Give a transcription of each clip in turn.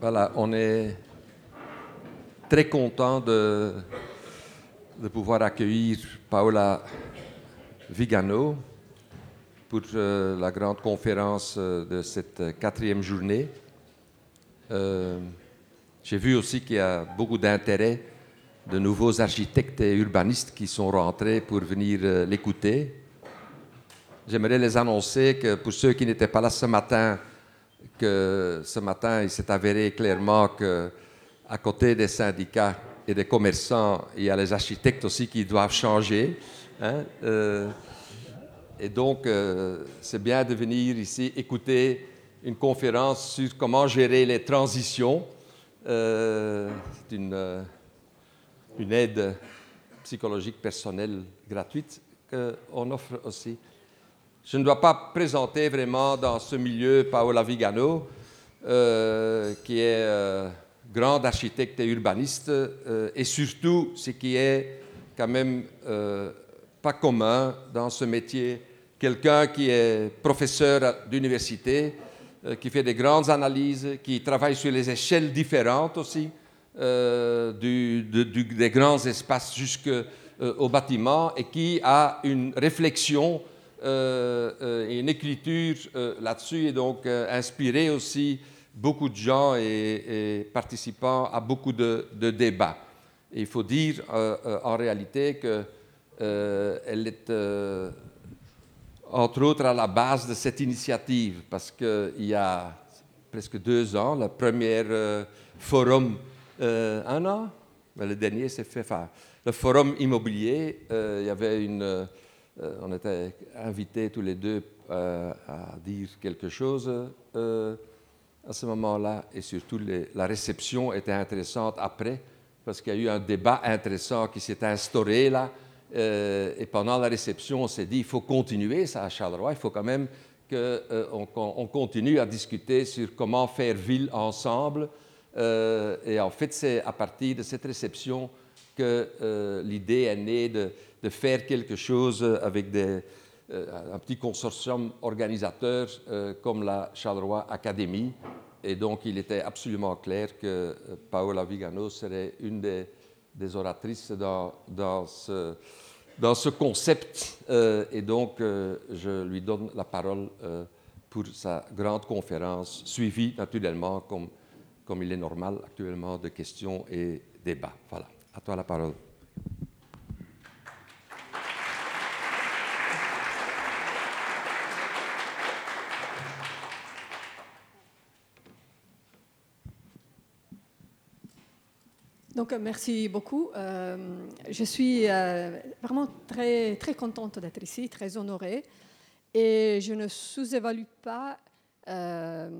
Voilà, on est très content de, pouvoir accueillir Paola Vigano pour euh, la grande conférence euh, de cette quatrième journée. Euh, J'ai vu aussi qu'il y a beaucoup d'intérêt de nouveaux architectes et urbanistes qui sont rentrés pour venir l'écouter. J'aimerais les annoncer que pour ceux qui n'étaient pas là ce matin, que ce matin, il s'est avéré clairement que à côté des syndicats et des commerçants, il y a les architectes aussi qui doivent changer. hein. Euh, et donc, euh, c'est bien de venir ici écouter une conférence sur comment gérer les transitions. Euh, c'est une, une aide psychologique personnelle gratuite qu'on offre aussi. Je ne dois pas présenter vraiment dans ce milieu Paola Vigano, euh, qui est euh, grande architecte et urbaniste, euh, et surtout ce qui est quand même euh, pas commun dans ce métier, quelqu'un qui est professeur d'université, euh, qui fait des grandes analyses, qui travaille sur les échelles différentes aussi, euh, des grands espaces jusqu'au bâtiment, et qui a une réflexion euh, euh, et une écriture euh, là-dessus, et donc euh, inspiré aussi beaucoup de gens et, et participant à beaucoup de, débats. Il faut dire euh, euh, en réalité qu'elle est euh, entre autres à la base de cette initiative, parce qu'il y a presque deux ans, le premier euh, forum, euh, un an, Mais le dernier s'est fait, enfin, le forum immobilier, euh, il y avait une, euh, on était invités tous les deux euh, à dire quelque chose euh, à ce moment-là, et surtout la réception était intéressante après, parce qu'il y a eu un débat intéressant qui s'est instauré là, euh, et pendant la réception, on s'est dit, il faut continuer ça à Charleroi, il faut quand même qu'on on continue à discuter sur comment faire ville ensemble. Euh, et en fait, c'est à partir de cette réception que euh, l'idée est née de, de faire quelque chose avec des, euh, un petit consortium organisateur euh, comme la Charleroi Academy. Et donc, il était absolument clair que euh, Paola Vigano serait une des, des oratrices dans, dans ce, dans ce concept. Euh, et donc, euh, je lui donne la parole euh, pour sa grande conférence, suivie naturellement, comme, comme il est normal actuellement, de questions et débats. Voilà, à toi la parole. Donc, euh, merci beaucoup. Euh, je suis euh, vraiment très, très contente d'être ici, très honorée. Et je ne sous-évalue pas le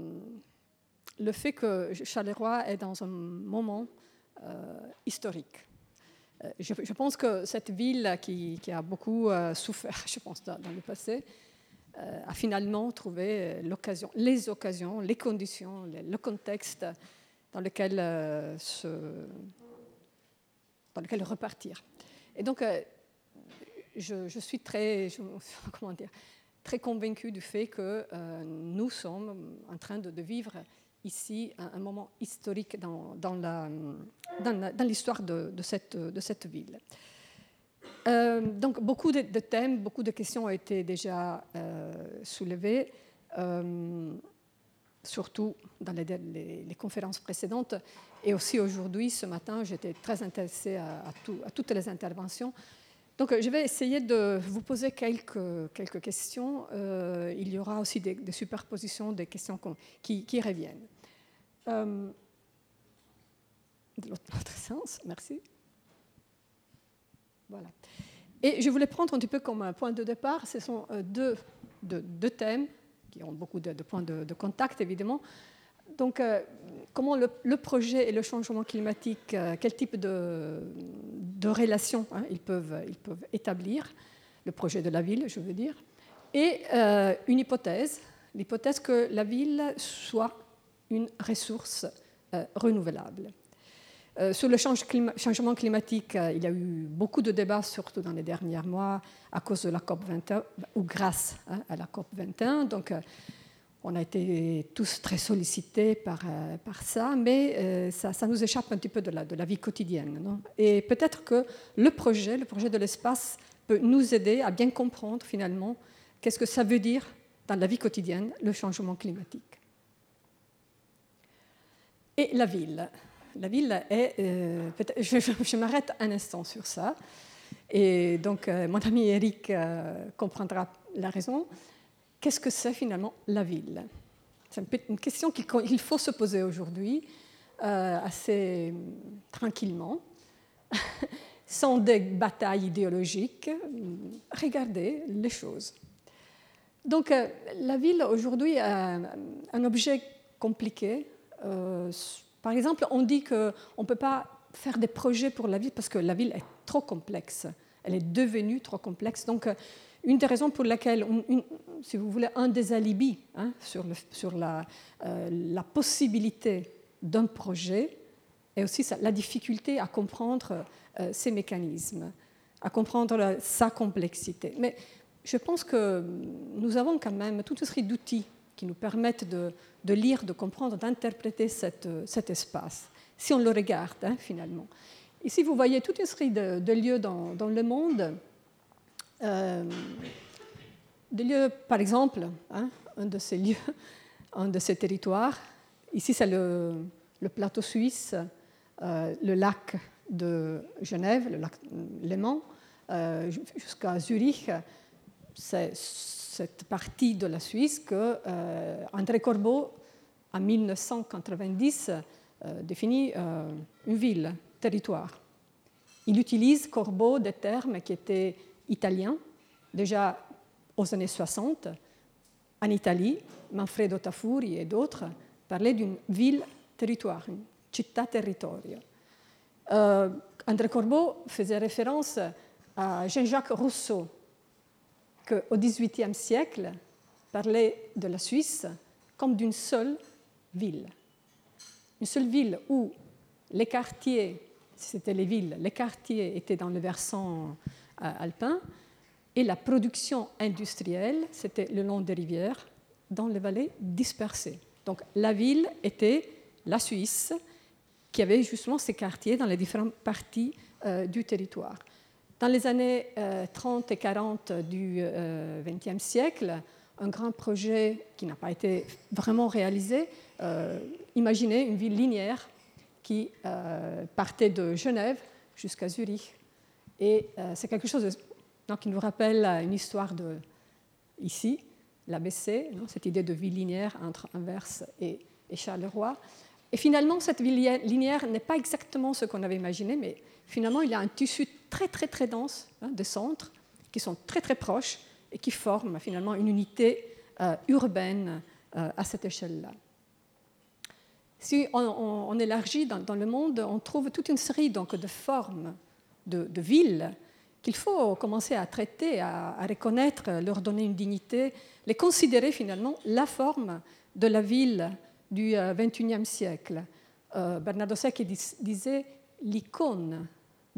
fait que Charleroi est dans un moment historique. Je, pense que cette ville qui, a beaucoup souffert, je pense, dans, dans le passé, a finalement trouvé l'occasion, les occasions, les conditions, le, contexte dans lequel, se, dans lequel repartir. Et donc, euh, je, suis très, comment dire, très convaincue du fait que euh, nous sommes en train de, vivre ici un, moment historique dans, l'histoire de, cette, ville. Euh, donc, beaucoup de, thèmes, beaucoup de questions ont été déjà soulevées, surtout dans les, conférences précédentes. Et aussi aujourd'hui, ce matin, j'étais très intéressée à, à tout- à toutes les interventions. Donc, je vais essayer de vous poser quelques, questions. Euh, il y aura aussi des, superpositions, des questions qui, reviennent. Euh, de l'autre sens, merci. Voilà. Et je voulais prendre un petit peu comme un point de départ, ce sont euh, deux thèmes qui ont beaucoup de, points de, contact, évidemment. Donc, euh, comment le, projet et le changement climatique, euh, quel type de, de relations hein, ils, peuvent, établir, le projet de la ville, je veux dire, et euh, une hypothèse, l'hypothèse que la ville soit une ressource renouvelable. Euh, sur le changement climatique, euh, il y a eu beaucoup de débats, surtout dans les derniers mois, à cause de la COP 21, ou grâce hein, à la COP 21. Donc, euh, on a été tous très sollicités par, ça, mais ça, nous échappe un petit peu de la, de la vie quotidienne. Et peut-être que le projet, le projet de l'espace, peut nous aider à bien comprendre finalement qu'est-ce que ça veut dire dans la vie quotidienne, le changement climatique. Et la ville? La ville est... Euh, je, m'arrête un instant sur ça. Et donc, euh, mon ami Eric euh, comprendra la raison. Qu'est-ce que c'est finalement la ville? C'est une question qu'il faut se poser aujourd'hui, assez tranquillement, sans des batailles idéologiques. Regardez les choses. Donc, la ville aujourd'hui est un objet compliqué. Par exemple, on dit qu'on ne peut pas faire des projets pour la ville parce que la ville est trop complexe. Elle est devenue trop complexe. Donc, euh, une des raisons pour laquelle, si vous voulez, un des alibis hein, sur, la, possibilité d'un projet est aussi la difficulté à comprendre ces mécanismes, à comprendre sa complexité. Mais je pense que nous avons quand même toute une série d'outils qui nous permettent de, lire, de comprendre, d'interpréter cet espace, si on le regarde hein, finalement. Ici, vous voyez toute une série de, lieux dans, le monde. Euh, des lieux, par exemple, hein, un de ces lieux, un de ces territoires. Ici, c'est le, plateau suisse, euh, le lac de Genève, le lac Léman, euh, jusqu'à Zurich c'est cette partie de la Suisse que euh, André Corbeau, en 1990, euh, définit euh, une ville, territoire. Il utilise Corbeau des termes qui étaient italiens, déjà aux années 60. En Italie, Manfredo Tafuri et d'autres parlaient d'une ville-territoire, une città territorio. André Corbeau faisait référence à Jean-Jacques Rousseau, qu'au XVIIIe siècle, parlait de la Suisse comme d'une seule ville. Une seule ville où les quartiers, c'était les villes, les quartiers étaient dans le versant euh, alpin et la production industrielle, c'était le long des rivières, dans les vallées dispersées. Donc la ville était la Suisse qui avait justement ses quartiers dans les différentes parties euh, du territoire. Dans les années 30 euh, et 40 du XXe euh, siècle, un grand projet qui n'a pas été vraiment réalisé, euh, imaginez une ville linéaire qui partait de Genève jusqu'à Zurich. Et c'est quelque chose qui nous rappelle une histoire de ici, l'ABC, cette idée de ville linéaire entre Anvers et, et Charleroi. Et finalement, cette ville linéaire n'est pas exactement ce qu'on avait imaginé, mais finalement, il y a un tissu très, très, très dense hein, de centres qui sont très, très proches et qui forment finalement une unité euh, urbaine euh, à cette échelle-là. Si on, élargit dans, le monde, on trouve toute une série donc, de formes de, villes qu'il faut commencer à traiter, à, reconnaître, leur donner une dignité, les considérer finalement la forme de la ville du XXIe euh, siècle. Bernardo Secchi disait l'icône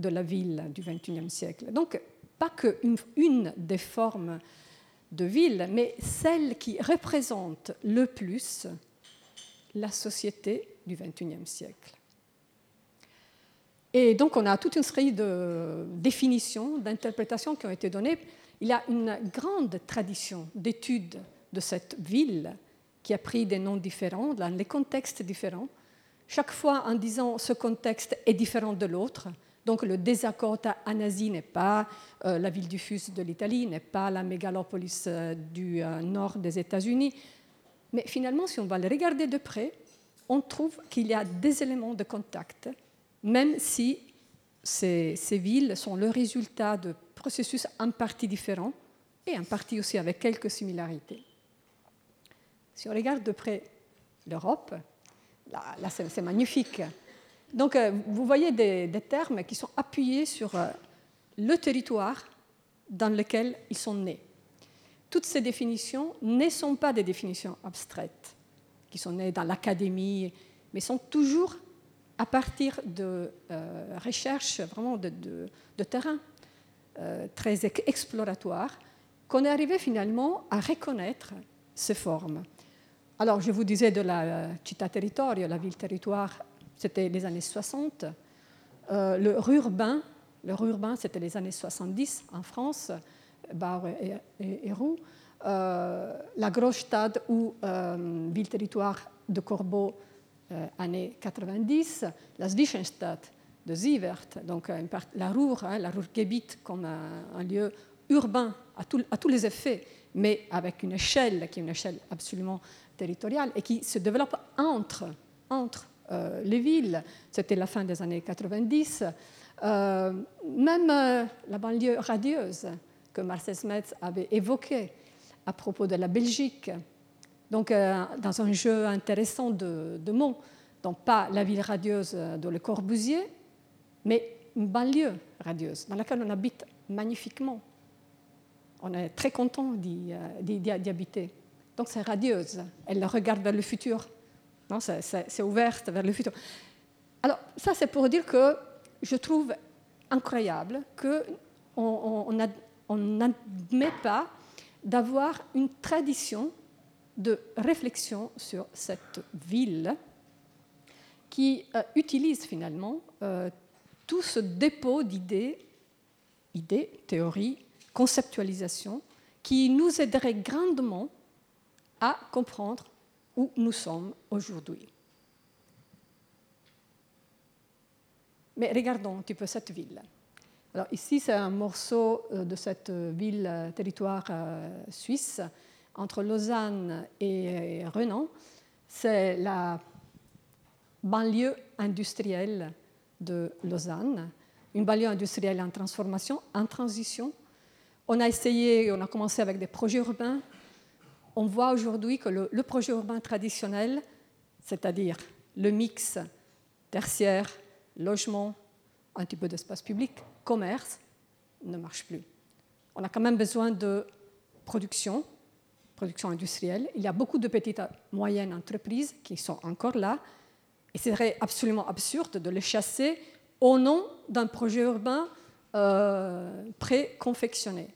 de la ville du XXIe siècle. Donc, pas qu'une une des formes de ville, mais celle qui représente le plus la société du XXIe siècle. Et donc, on a toute une série de définitions, d'interprétations qui ont été données. Il y a une grande tradition d'études de cette ville qui a pris des noms différents, dans des contextes différents, chaque fois en disant ce contexte est différent de l'autre, donc le désaccord à Nazi n'est pas euh, la ville du Fus de l'Italie, n'est pas la mégalopolis euh, du euh, nord des États-Unis. Mais finalement, si on va le regarder de près, on trouve qu'il y a des éléments de contact, même si ces, ces, villes sont le résultat de processus en partie différents et en partie aussi avec quelques similarités. Si on regarde de près l'Europe, là, là c'est magnifique. Donc, euh, vous voyez des, termes qui sont appuyés sur euh, le territoire dans lequel ils sont nés. Toutes ces définitions ne sont pas des définitions abstraites, qui sont nées dans l'académie, mais sont toujours à partir de euh, recherches vraiment de, terrain très exploratoires, qu'on est arrivé finalement à reconnaître ces formes. Alors, je vous disais de la città territorio, la ville-territoire, c'était les années 60. le urbain, le c'était les années 70 en France, Bar et, et, Roux. la Großstadt ou ville-territoire de Corbeau, années 90. La Zwischenstadt, de Zivert, donc euh, la Ruhr, hein, la Ruhrgebiet comme un, lieu urbain à, à, tous les effets, mais avec une échelle qui est une échelle absolument territoriale et qui se développe entre, entre euh, les villes. C'était la fin des années 90. Euh, même la banlieue radieuse que Marcel Smets avait évoquée à propos de la Belgique. Donc, dans un jeu intéressant de, de mots, donc pas la ville radieuse de Le Corbusier, mais une banlieue radieuse dans laquelle on habite magnifiquement. On est très content d'y euh, habiter. Donc c'est radieuse. Elle regarde vers le futur. C'est ouverte vers le futur. Alors ça, c'est pour dire que je trouve incroyable qu'on n'admet pas d'avoir une tradition de réflexion sur cette ville qui euh, utilise finalement euh, tout ce dépôt d'idées, idées, théories, conceptualisations, qui nous aiderait grandement à comprendre où nous sommes aujourd'hui. Mais regardons un petit peu cette ville. Alors ici, c'est un morceau euh, de cette ville, euh, territoire euh, suisse, entre Lausanne et Renan. C'est la banlieue industrielle de Lausanne, une banlieue industrielle en transformation, en transition. On a essayé, on a commencé avec des projets urbains. On voit aujourd'hui que le, projet urbain traditionnel, c'est-à-dire le mix tertiaire, logement, un petit peu d'espace public, commerce, ne marche plus. On a quand même besoin de production, production industrielle. Il y a beaucoup de petites et moyennes entreprises qui sont encore là, et ce serait absolument absurde de les chasser au nom d'un projet urbain euh, pré-confectionné.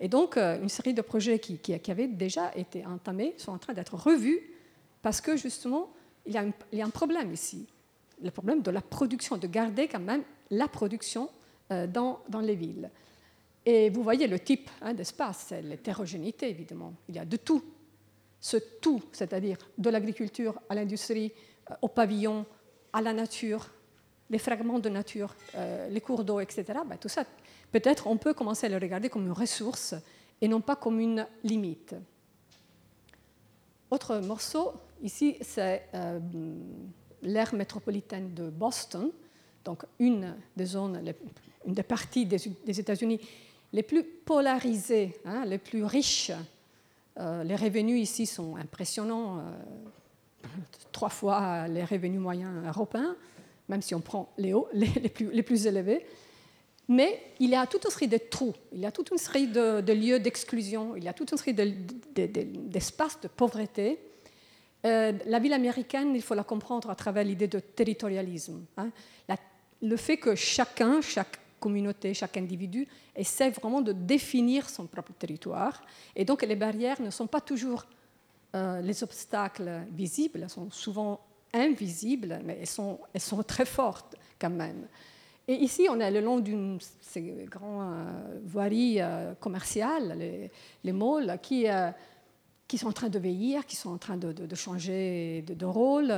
Et donc, euh, une série de projets qui, avaient déjà été entamés sont en train d'être revus parce que justement, il y, a un problème ici. Le problème de la production, de garder quand même la production euh, dans, dans, les villes. Et vous voyez le type hein, d'espace, c'est l'hétérogénéité évidemment. Il y a de tout. Ce tout, c'est-à-dire de l'agriculture à l'industrie, au pavillon, à la nature, les fragments de nature, euh, les cours d'eau, etc., ben, tout ça, peut-être on peut commencer à le regarder comme une ressource et non pas comme une limite. Autre morceau, ici, c'est euh, l'aire métropolitaine de Boston, donc une des zones, une des parties des, États-Unis les plus polarisées, hein, les plus riches. Euh, les revenus ici sont impressionnants trois fois les revenus moyens européens, même si on prend les hauts, les plus, élevés. Mais il y a toute une série de trous, il y a toute une série de, lieux d'exclusion, il y a toute une série d'espaces de, pauvreté. Euh, la ville américaine, il faut la comprendre à travers l'idée de territorialisme. Hein. le fait que chacun, chaque communauté, chaque individu essaie vraiment de définir son propre territoire. Et donc les barrières ne sont pas toujours euh, les obstacles visibles sont souvent invisibles, mais elles elles sont très fortes quand même. Et ici, on est le long d'une grande euh, voirie euh, commerciale, les, les malls, qui, qui sont en train de vieillir, qui sont en train de, changer de, rôle,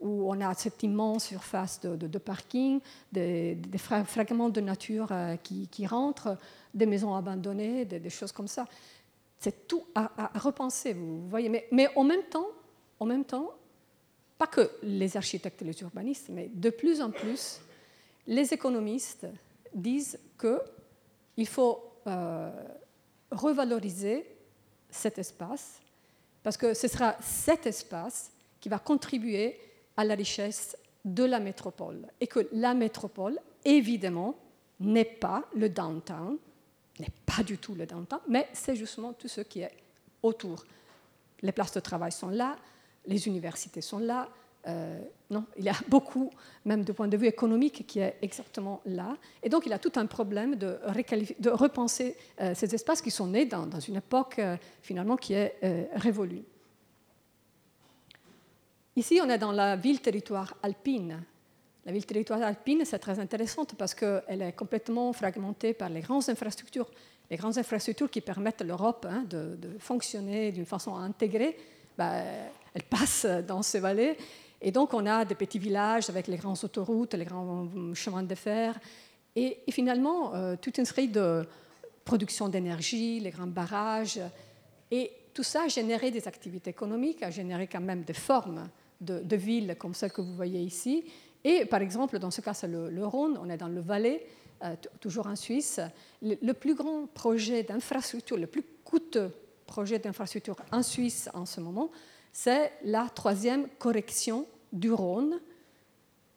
où on a cette immense surface de, parking, des, fragments de nature qui, rentrent, des maisons abandonnées, des, choses comme ça. C'est tout à, repenser, vous voyez. Mais, en même temps, pas que les architectes et les urbanistes, mais de plus en plus, les économistes disent qu'il faut euh, revaloriser cet espace, parce que ce sera cet espace qui va contribuer à la richesse de la métropole. Et que la métropole, évidemment, n'est pas le downtown, n'est pas du tout le downtown, mais c'est justement tout ce qui est autour. Les places de travail sont là, les universités sont là. Euh, non, il y a beaucoup, même du point de vue économique, qui est exactement là. Et donc, il y a tout un problème de, repenser euh, ces espaces qui sont nés dans, une époque, euh, finalement, qui est révolue. Ici, on est dans la ville-territoire alpine. La ville-territoire alpine, c'est très intéressante parce qu'elle est complètement fragmentée par les grandes infrastructures, les grandes infrastructures qui permettent à l'Europe hein, de, fonctionner d'une façon intégrée. Bah, elles passent dans ces vallées. Et donc, on a des petits villages avec les grandes autoroutes, les grands chemins de fer. Et, finalement, euh, toute une série de production d'énergie, les grands barrages. Et tout ça a généré des activités économiques, a généré quand même des formes de, villes comme celles que vous voyez ici. Et par exemple, dans ce cas, c'est le, Rhône, on est dans le Valais, euh, toujours en Suisse. Le, plus grand projet d'infrastructure, le plus coûteux projet d'infrastructure en Suisse en ce moment, c'est la troisième correction du Rhône.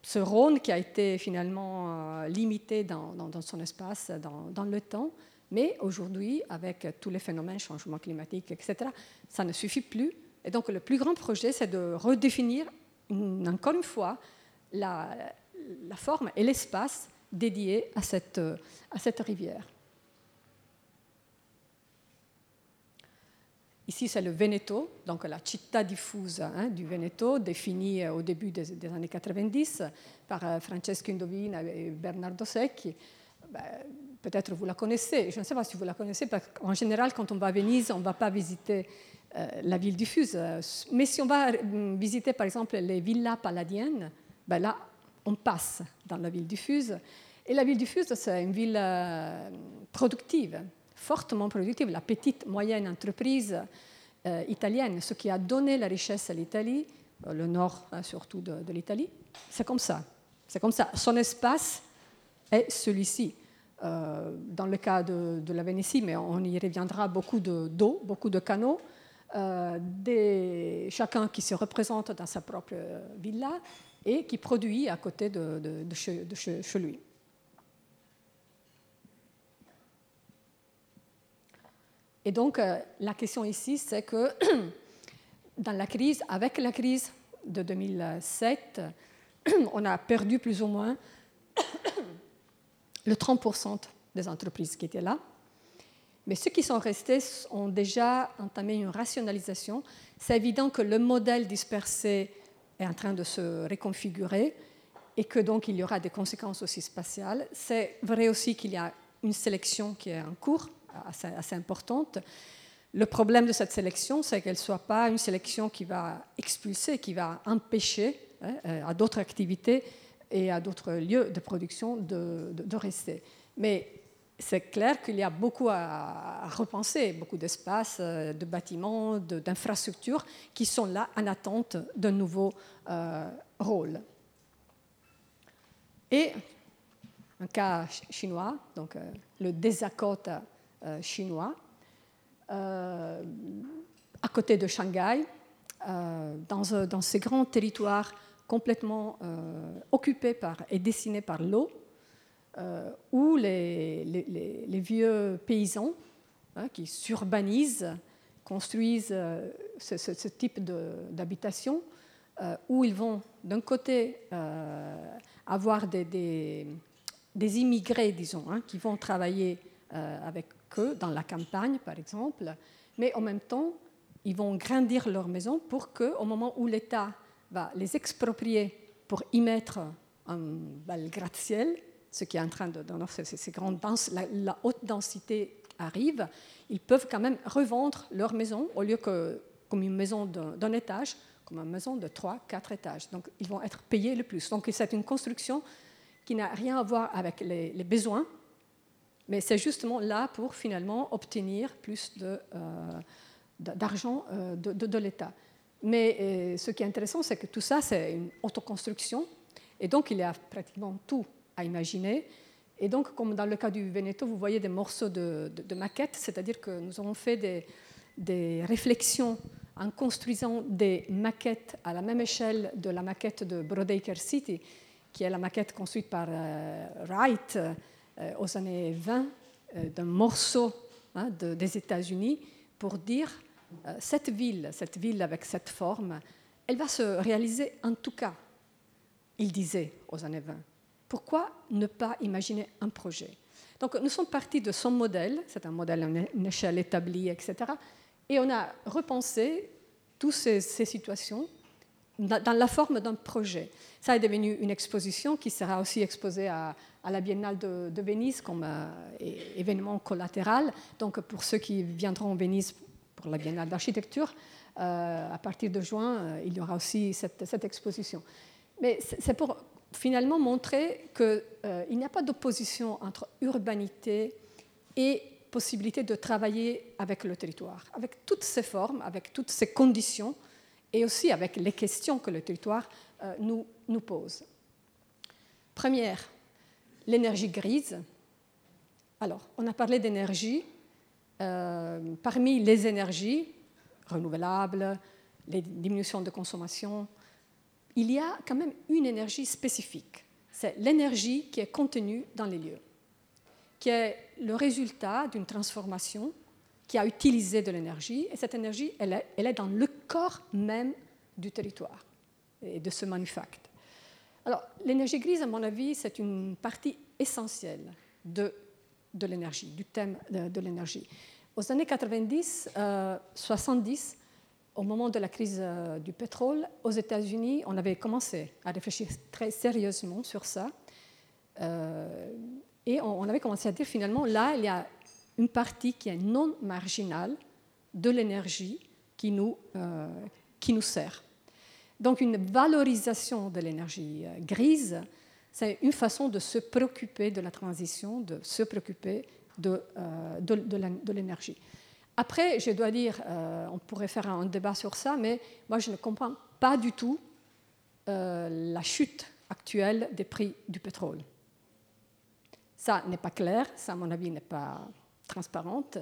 Ce Rhône qui a été finalement euh, limité dans, son espace, dans, le temps, mais aujourd'hui, avec tous les phénomènes, changement climatique, etc., ça ne suffit plus. Et donc le plus grand projet, c'est de redéfinir, encore une fois, la, forme et l'espace dédiés cette, à cette rivière. Ici, c'est le Veneto, donc la città diffusa hein, du Veneto, définie au début des, années 90 par euh, Francesco Indovina et Bernardo Secchi. Ben, peut-être vous la connaissez, je ne sais pas si vous la connaissez, parce qu'en général, quand on va à Venise, on ne va pas visiter euh, la ville diffuse. Mais si on va euh, visiter, par exemple, les villas palladiennes, ben là, on passe dans la ville diffuse. Et la ville diffuse, c'est une ville euh, productive, fortement productive, la petite, moyenne entreprise italienne, ce qui a donné la richesse à l'Italie, le nord hein, surtout de, l'Italie. C'est comme ça. C'est comme ça. Son espace est celui-ci. dans le cas de, de, la Vénétie, mais on y reviendra, beaucoup d'eau, beaucoup de canaux, euh, des, chacun qui se représente dans sa propre villa et qui produit à côté de, de, chez, lui. Et donc, euh, la question ici, c'est que dans la crise, avec la crise de 2007, on a perdu plus ou moins le 30% des entreprises qui étaient là. Mais ceux qui sont restés ont déjà entamé une rationalisation. C'est évident que le modèle dispersé est en train de se reconfigurer et que donc il y aura des conséquences aussi spatiales. C'est vrai aussi qu'il y a une sélection qui est en cours, assez, importante. Le problème de cette sélection, c'est qu'elle ne soit pas une sélection qui va expulser, qui va empêcher hein, euh, à d'autres activités et à d'autres lieux de production de, rester. Mais c'est clair qu'il y a beaucoup à, repenser, beaucoup d'espaces, euh, de bâtiments, d'infrastructures qui sont là en attente d'un nouveau euh, rôle. Et un cas chinois, donc le désaccord chinois, à côté de Shanghai, dans, dans, ces grands territoires complètement occupés par, et dessinés par l'eau, euh, où les, les, vieux paysans hein, qui s'urbanisent construisent euh, ce, type d'habitation euh, où ils vont d'un côté avoir des, des, immigrés, disons, hein, qui vont travailler avec eux dans la campagne, par exemple, mais en même temps, ils vont grandir leur maison pour qu'au moment où l'État va les exproprier pour y mettre un bel gratte-ciel, ce qui est en train de, dans ces, grandes la, haute densité arrive, ils peuvent quand même revendre leur maison au lieu que comme une maison d'un étage, comme une maison de trois, quatre étages. Donc ils vont être payés le plus. Donc c'est une construction qui n'a rien à voir avec les, besoins, mais c'est justement là pour finalement obtenir plus d'argent de, euh, de, l'État. Mais euh, ce qui est intéressant, c'est que tout ça, c'est une autoconstruction, et donc il y a pratiquement tout à imaginer. Et donc, comme dans le cas du Veneto, vous voyez des morceaux de, maquettes, c'est-à-dire que nous avons fait des, réflexions en construisant des maquettes à la même échelle de la maquette de Brodaker City, qui est la maquette construite par euh, Wright euh, aux années 20, euh, d'un morceau hein, des États-Unis, pour dire cette ville, cette ville avec cette forme, elle va se réaliser en tout cas, il disait aux années 20 pourquoi ne pas imaginer un projet? Donc nous sommes partis de son modèle, c'est un modèle à une échelle établie, etc. Et on a repensé toutes ces, situations dans la forme d'un projet. Ça est devenu une exposition qui sera aussi exposée à, la Biennale de, Venise comme euh, événement collatéral. Donc pour ceux qui viendront en Venise pour la Biennale d'architecture, euh, à partir de juin, euh, il y aura aussi cette, exposition. Mais c'est pour finalement montrer qu'il n'y a pas d'opposition entre urbanité et possibilité de travailler avec le territoire, avec toutes ces formes, avec toutes ces conditions et aussi avec les questions que le territoire euh, nous, pose. Première, l'énergie grise. Alors, on a parlé d'énergie. Euh, parmi les énergies renouvelables, les diminutions de consommation, il y a quand même une énergie spécifique. C'est l'énergie qui est contenue dans les lieux, qui est le résultat d'une transformation qui a utilisé de l'énergie, et cette énergie, elle est, elle est, dans le corps même du territoire et de ce manufacte. Alors, l'énergie grise, à mon avis, c'est une partie essentielle de, de l'énergie, du thème de, l'énergie. Aux années 90, 70, euh, au moment de la crise euh, du pétrole, aux États-Unis, on avait commencé à réfléchir très sérieusement sur ça. Euh, et on avait commencé à dire finalement, là, il y a une partie qui est non marginale de l'énergie qui, nous, euh, qui nous sert. Donc une valorisation de l'énergie euh, grise, c'est une façon de se préoccuper de la transition, de se préoccuper de, euh, de, l'énergie. Après, je dois dire, on pourrait faire un débat sur ça, mais moi je ne comprends pas du tout la chute actuelle des prix du pétrole. Ça n'est pas clair, ça à mon avis n'est pas transparente.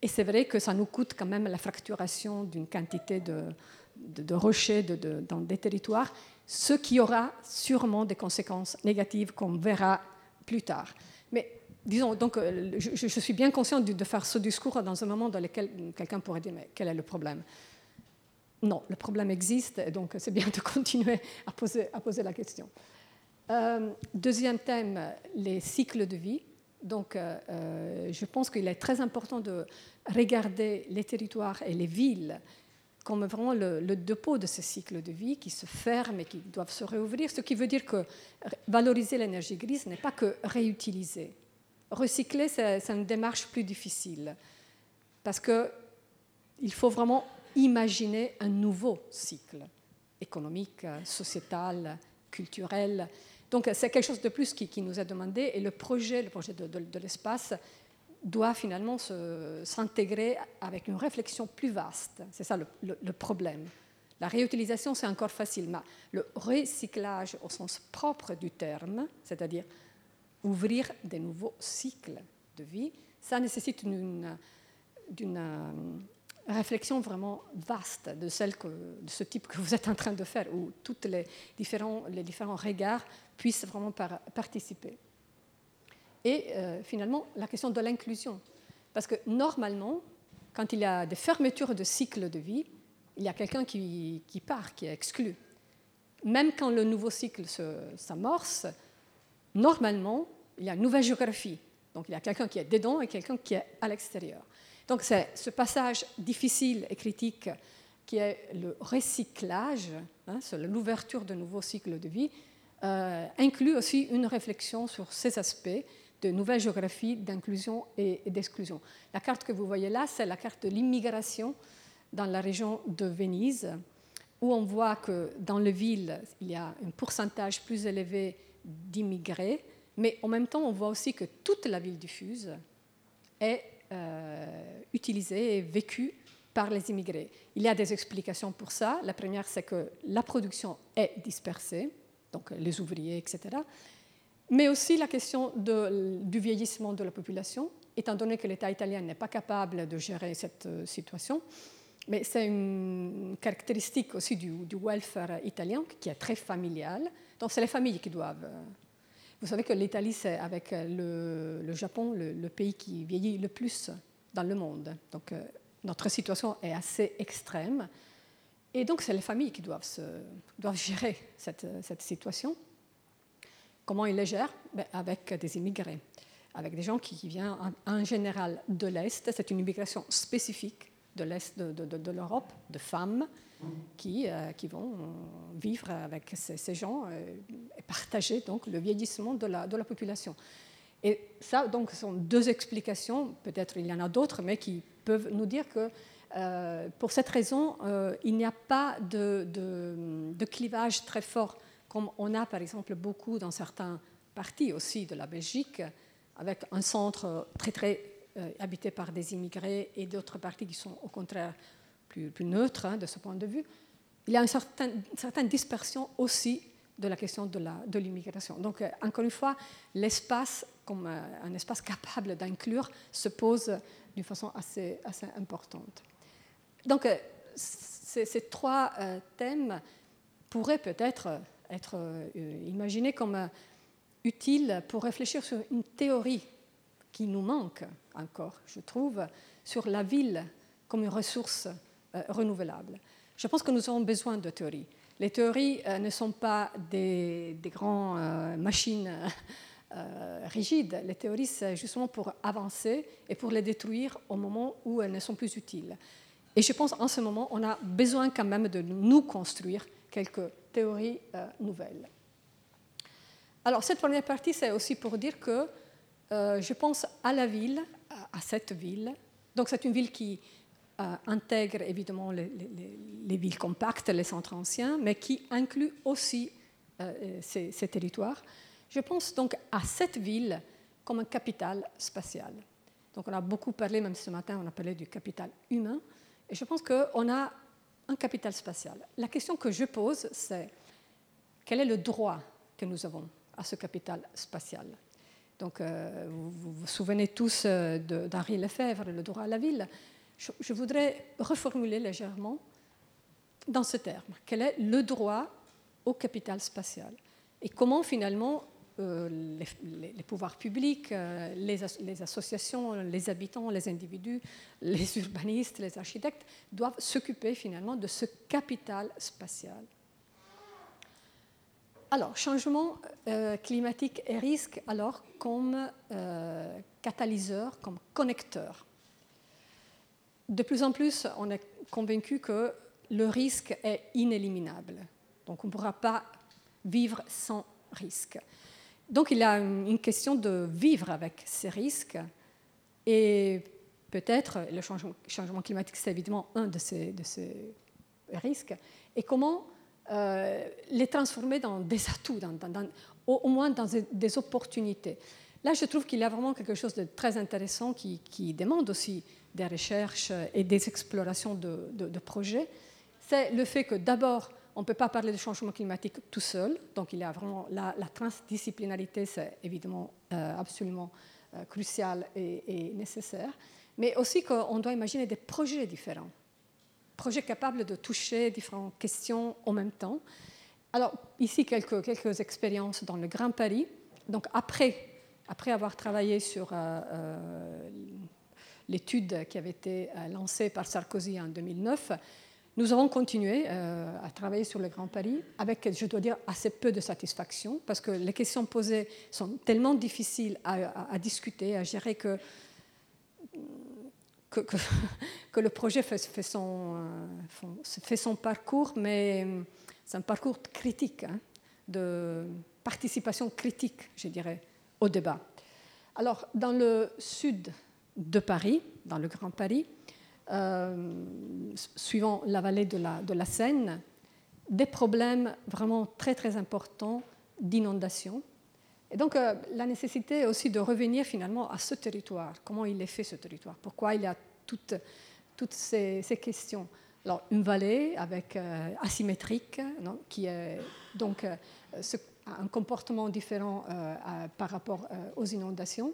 Et c'est vrai que ça nous coûte quand même la fracturation d'une quantité de, rochers dans des territoires, ce qui aura sûrement des conséquences négatives qu'on verra plus tard. Mais disons, donc, euh, je, suis bien consciente de, faire ce discours dans un moment dans lequel quelqu'un pourrait dire mais quel est le problème? Non, le problème existe, donc c'est bien de continuer à poser, à poser la question. Euh, deuxième thème, les cycles de vie. Donc, euh, euh, je pense qu'il est très important de regarder les territoires et les villes comme vraiment le, dépôt de ce cycle de vie qui se ferment et qui doivent se réouvrir, ce qui veut dire que valoriser l'énergie grise n'est pas que réutiliser. Recycler, c'est une démarche plus difficile, parce qu'il faut vraiment imaginer un nouveau cycle économique, sociétal, culturel, donc c'est quelque chose de plus qui, nous a demandé et le projet, le projet de, l'espace doit finalement s'intégrer avec une réflexion plus vaste. C'est ça le, problème. La réutilisation, c'est encore facile, mais le recyclage au sens propre du terme, c'est-à-dire ouvrir des nouveaux cycles de vie, ça nécessite une, réflexion vraiment vaste de, ce type que vous êtes en train de faire, où tous les différents, les différents regards puissent vraiment participer. Et euh, finalement, la question de l'inclusion. Parce que normalement, quand il y a des fermetures de cycle de vie, il y a quelqu'un qui, qui, part, qui est exclu. Même quand le nouveau cycle s'amorce, normalement, il y a une nouvelle géographie. Donc il y a quelqu'un qui est dedans et quelqu'un qui est à l'extérieur. Donc c'est ce passage difficile et critique qui est le recyclage, hein, l'ouverture de nouveaux cycles de vie, euh, inclut aussi une réflexion sur ces aspects de nouvelles géographies d'inclusion et, d'exclusion. La carte que vous voyez là, c'est la carte de l'immigration dans la région de Venise, où on voit que dans les villes, il y a un pourcentage plus élevé d'immigrés, mais en même temps, on voit aussi que toute la ville diffuse est euh, utilisée et vécue par les immigrés. Il y a des explications pour ça. La première, c'est que la production est dispersée donc les ouvriers, etc. Mais aussi la question du vieillissement de la population, étant donné que l'État italien n'est pas capable de gérer cette euh, situation. Mais c'est une caractéristique aussi du, welfare italien qui est très familial. Donc c'est les familles qui doivent. Euh, vous savez que l'Italie, c'est avec le, Japon le, pays qui vieillit le plus dans le monde. Donc euh, notre situation est assez extrême. Et donc, c'est les familles qui doivent, gérer cette, cette, situation. Comment ils les gèrent? Ben, Avec des immigrés, avec des gens qui, viennent en, général de l'Est. C'est une immigration spécifique de l'Est de, l'Europe, de femmes qui, qui vont vivre avec ces, gens et partager donc, le vieillissement de la, de la population. Et ça, donc, sont deux explications, peut-être il y en a d'autres, mais qui peuvent nous dire que euh, pour cette raison, euh, il n'y a pas de, de, clivage très fort, comme on a par exemple beaucoup dans certains parties aussi de la Belgique, avec un centre très très euh, habité par des immigrés et d'autres parties qui sont au contraire plus, neutres hein, de ce point de vue. Il y a une certaine, dispersion aussi de la question de l'immigration. Donc, euh, encore une fois, l'espace, comme euh, un espace capable d'inclure, se pose d'une façon assez, assez importante. Donc, euh, ces, trois thèmes pourraient peut-être être, imaginés comme utiles pour réfléchir sur une théorie qui nous manque encore, je trouve, sur la ville comme une ressource renouvelable. Je pense que nous avons besoin de théories. Les théories euh, ne sont pas des, grandes euh, machines euh, rigides. Les théories, c'est justement pour avancer et pour les détruire au moment où elles ne sont plus utiles. Et je pense en ce moment, on a besoin quand même de nous construire quelques théories nouvelles. Alors, cette première partie, c'est aussi pour dire que je pense à la ville, à cette ville. Donc, c'est une ville qui euh, intègre évidemment les, villes compactes, les centres anciens, mais qui inclut aussi euh, ces, territoires. Je pense donc à cette ville comme un capital spatial. Donc on a beaucoup parlé, même ce matin, on a parlé du capital humain, et je pense qu'on a un capital spatial. La question que je pose, c'est quel est le droit que nous avons à ce capital spatial? Donc, euh, vous, vous, souvenez tous d'Henri Lefebvre, le droit à la ville je, voudrais reformuler légèrement dans ce terme. Quel est le droit au capital spatial? Et comment finalement euh, les, pouvoirs publics, euh, les, associations, les habitants, les individus, les urbanistes, les architectes doivent s'occuper finalement de ce capital spatial? Alors, changement euh, climatique et risque, alors comme catalyseur, comme connecteur de plus en plus, on est convaincu que le risque est inéliminable. Donc on ne pourra pas vivre sans risque. Donc il y a une question de vivre avec ces risques. Et peut-être, le changement, climatique, c'est évidemment un de ces, risques. Et comment euh, les transformer dans des atouts, au, moins dans des, opportunités. Là, je trouve qu'il y a vraiment quelque chose de très intéressant qui demande aussi des recherches et des explorations de, projets, c'est le fait que d'abord, on ne peut pas parler de changement climatique tout seul, donc il y a vraiment la, transdisciplinarité, c'est évidemment euh, absolument euh, crucial et, nécessaire, mais aussi qu'on doit imaginer des projets différents, projets capables de toucher différentes questions en même temps. Alors ici, quelques, expériences dans le Grand Paris. Donc après, après avoir travaillé sur euh, l'étude qui avait été euh, lancée par Sarkozy en 2009, nous avons continué euh, à travailler sur le Grand Paris avec, je dois dire, assez peu de satisfaction, parce que les questions posées sont tellement difficiles à, discuter, à gérer, que, que, le projet fait, son, euh, fait, son, parcours, mais c'est un parcours critique, hein, de participation critique, je dirais, au débat. Alors, dans le sud de Paris, dans le Grand Paris, euh, suivant la vallée de la, Seine, des problèmes vraiment très très importants d'inondation. Et donc euh, la nécessité aussi de revenir finalement à ce territoire, comment il est fait ce territoire, pourquoi il y a toutes, toutes ces, questions? Alors une vallée avec euh, asymétrique, qui est donc un comportement différent par rapport aux inondations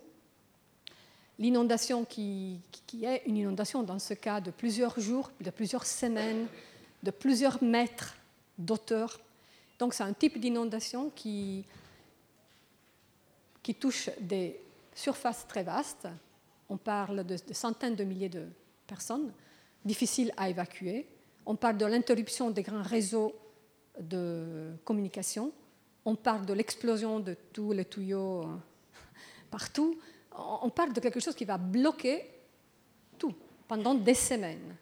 l'inondation qui, est une inondation dans ce cas de plusieurs jours, de plusieurs semaines, de plusieurs mètres d'auteur. Donc c'est un type d'inondation qui, touche des surfaces très vastes. On parle de, centaines de milliers de personnes, difficiles à évacuer. On parle de l'interruption des grands réseaux de communication. On parle de l'explosion de tous les tuyaux euh, partout on parle de quelque chose qui va bloquer tout pendant des semaines.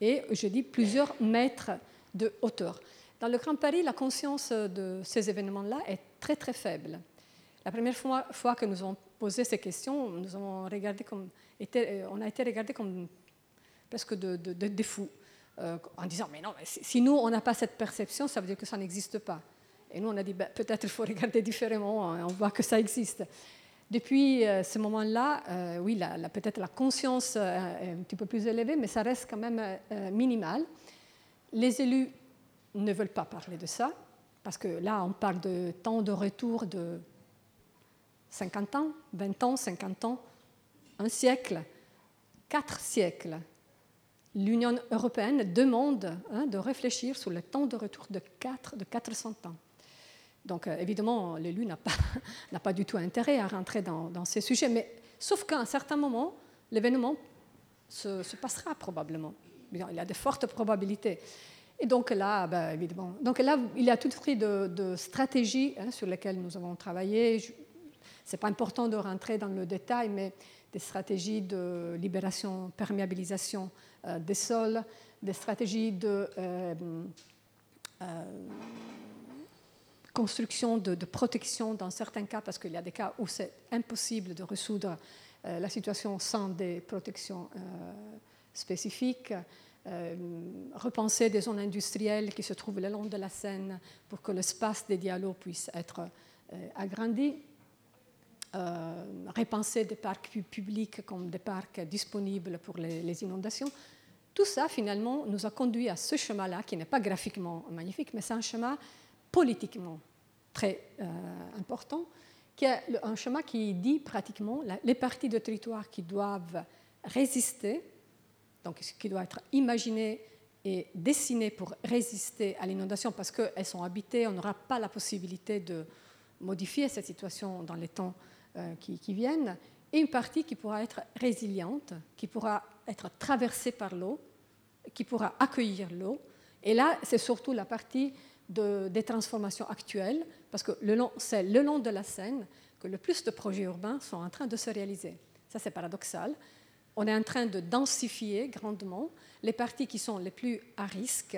et, je dis, plusieurs mètres de hauteur. Dans le Grand Paris, la conscience de ces événements-là est très très faible. La première fois, que nous avons posé ces questions, nous avons comme, on a été regardé comme presque de, des fous, euh, en disant mais non, si, nous on n'a pas cette perception, ça veut dire que ça n'existe pas. Et nous on a dit ben, peut-être il faut regarder différemment, hein, on voit que ça existe. Depuis euh, ce moment-là, euh, oui, peut-être la conscience est un petit peu plus élevée, mais ça reste quand même minimal. Les élus ne veulent pas parler de ça, parce que là, on parle de temps de retour de 50 ans, 20 ans, 50 ans, un siècle, quatre siècles. L'Union européenne demande hein, de réfléchir sur le temps de retour de, 4, de 400 ans. Donc, euh, évidemment, l'élu n'a pas, pas du tout intérêt à rentrer dans, ces sujets, mais sauf qu'à un certain moment, l'événement se, se, passera probablement. Il y a de fortes probabilités. Et donc là, ben, évidemment, donc là, il y a tout un de, de stratégies hein, sur lesquelles nous avons travaillé. Ce n'est pas important de rentrer dans le détail, mais des stratégies de libération, perméabilisation euh, des sols, des stratégies de euh, construction de, protection dans certains cas, parce qu'il y a des cas où c'est impossible de résoudre la situation sans des protections spécifiques. repenser des zones industrielles qui se trouvent le long de la Seine pour que l'espace des dialogues puisse être agrandi. repenser des parcs publics comme des parcs disponibles pour les inondations. Tout ça, finalement, nous a conduit à ce chemin-là, qui n'est pas graphiquement magnifique, mais c'est un chemin politiquement très euh, important, qui est un chemin qui dit pratiquement les parties de territoire qui doivent résister, donc qui doivent être imaginées et dessinées pour résister à l'inondation parce qu'elles sont habitées, on n'aura pas la possibilité de modifier cette situation dans les temps euh, qui, viennent, et une partie qui pourra être résiliente, qui pourra être traversée par l'eau, qui pourra accueillir l'eau. Et là, c'est surtout la partie de, des transformations actuelles, parce que c'est le long de la Seine que le plus de projets urbains sont en train de se réaliser. Ça, c'est paradoxal. On est en train de densifier grandement les parties qui sont les plus à risque,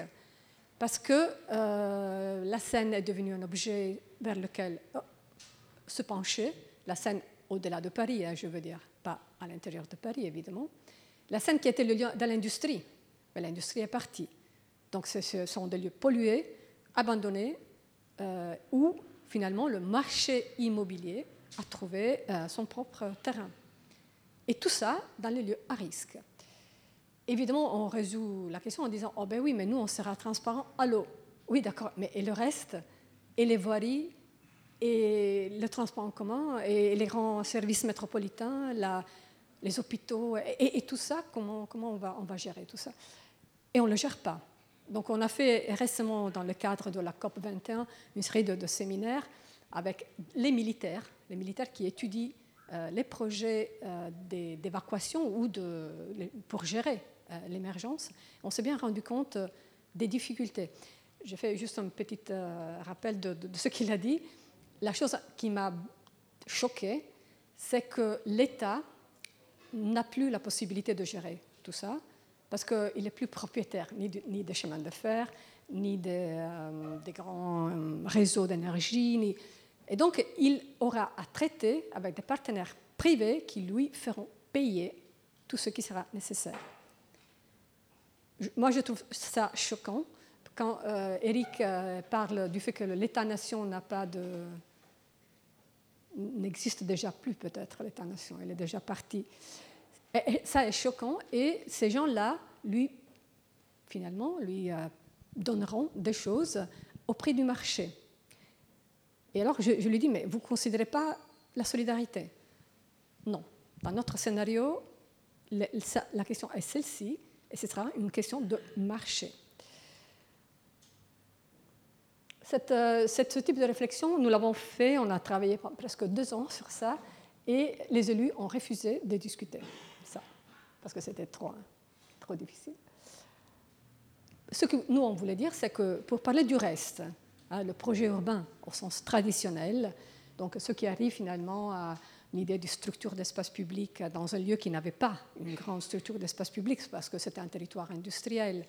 parce que euh, la Seine est devenue un objet vers lequel oh, se pencher, la Seine au-delà de Paris, hein, je veux dire, pas à l'intérieur de Paris, évidemment. La Seine qui était le lieu de l'industrie, mais l'industrie est partie. Donc ce sont des lieux pollués, abandonnés, euh, où finalement le marché immobilier a trouvé euh, son propre terrain. Et tout ça dans les lieux à risque. Évidemment, on résout la question en disant Oh ben oui, mais nous, on sera transparent à l'eau. Oui, d'accord, mais et le reste? Et les voiries? Et le transport en commun? Et les grands services métropolitains? Les hôpitaux, et, tout ça, comment, on va gérer tout ça? Et on ne le gère pas. Donc on a fait récemment, dans le cadre de la COP 21, une série de, séminaires avec les militaires, les militaires qui étudient euh, les projets euh, d'évacuation ou pour gérer euh, l'émergence. On s'est bien rendu compte des difficultés. J'ai fait juste un petit rappel de, de ce qu'il a dit. La chose qui m'a choqué, c'est que l'État n'a plus la possibilité de gérer tout ça, parce qu'il n'est plus propriétaire ni, des chemins de fer, ni des, euh, grands euh, réseaux d'énergie. Et donc, il aura à traiter avec des partenaires privés qui lui feront payer tout ce qui sera nécessaire. Moi, je trouve ça choquant quand euh, Eric parle du fait que l'État-nation de n'existe déjà plus peut-être l'État-nation, il est déjà parti. Ça est choquant et ces gens-là, lui, finalement, lui euh, donneront des choses au prix du marché. Et alors je, lui dis, mais vous ne considérez pas la solidarité? Non. Dans notre scénario, la question est celle-ci, et ce sera une question de marché. Cette, euh, ce type de réflexion, nous l'avons fait, on a travaillé presque deux ans sur ça, et les élus ont refusé de discuter parce que c'était trop, trop difficile. Ce que nous, on voulait dire, c'est que pour parler du reste, hein, le projet urbain au sens traditionnel, donc ce qui arrive finalement à l'idée de structure d'espace public dans un lieu qui n'avait pas une grande structure d'espace public, parce que c'était un territoire industriel,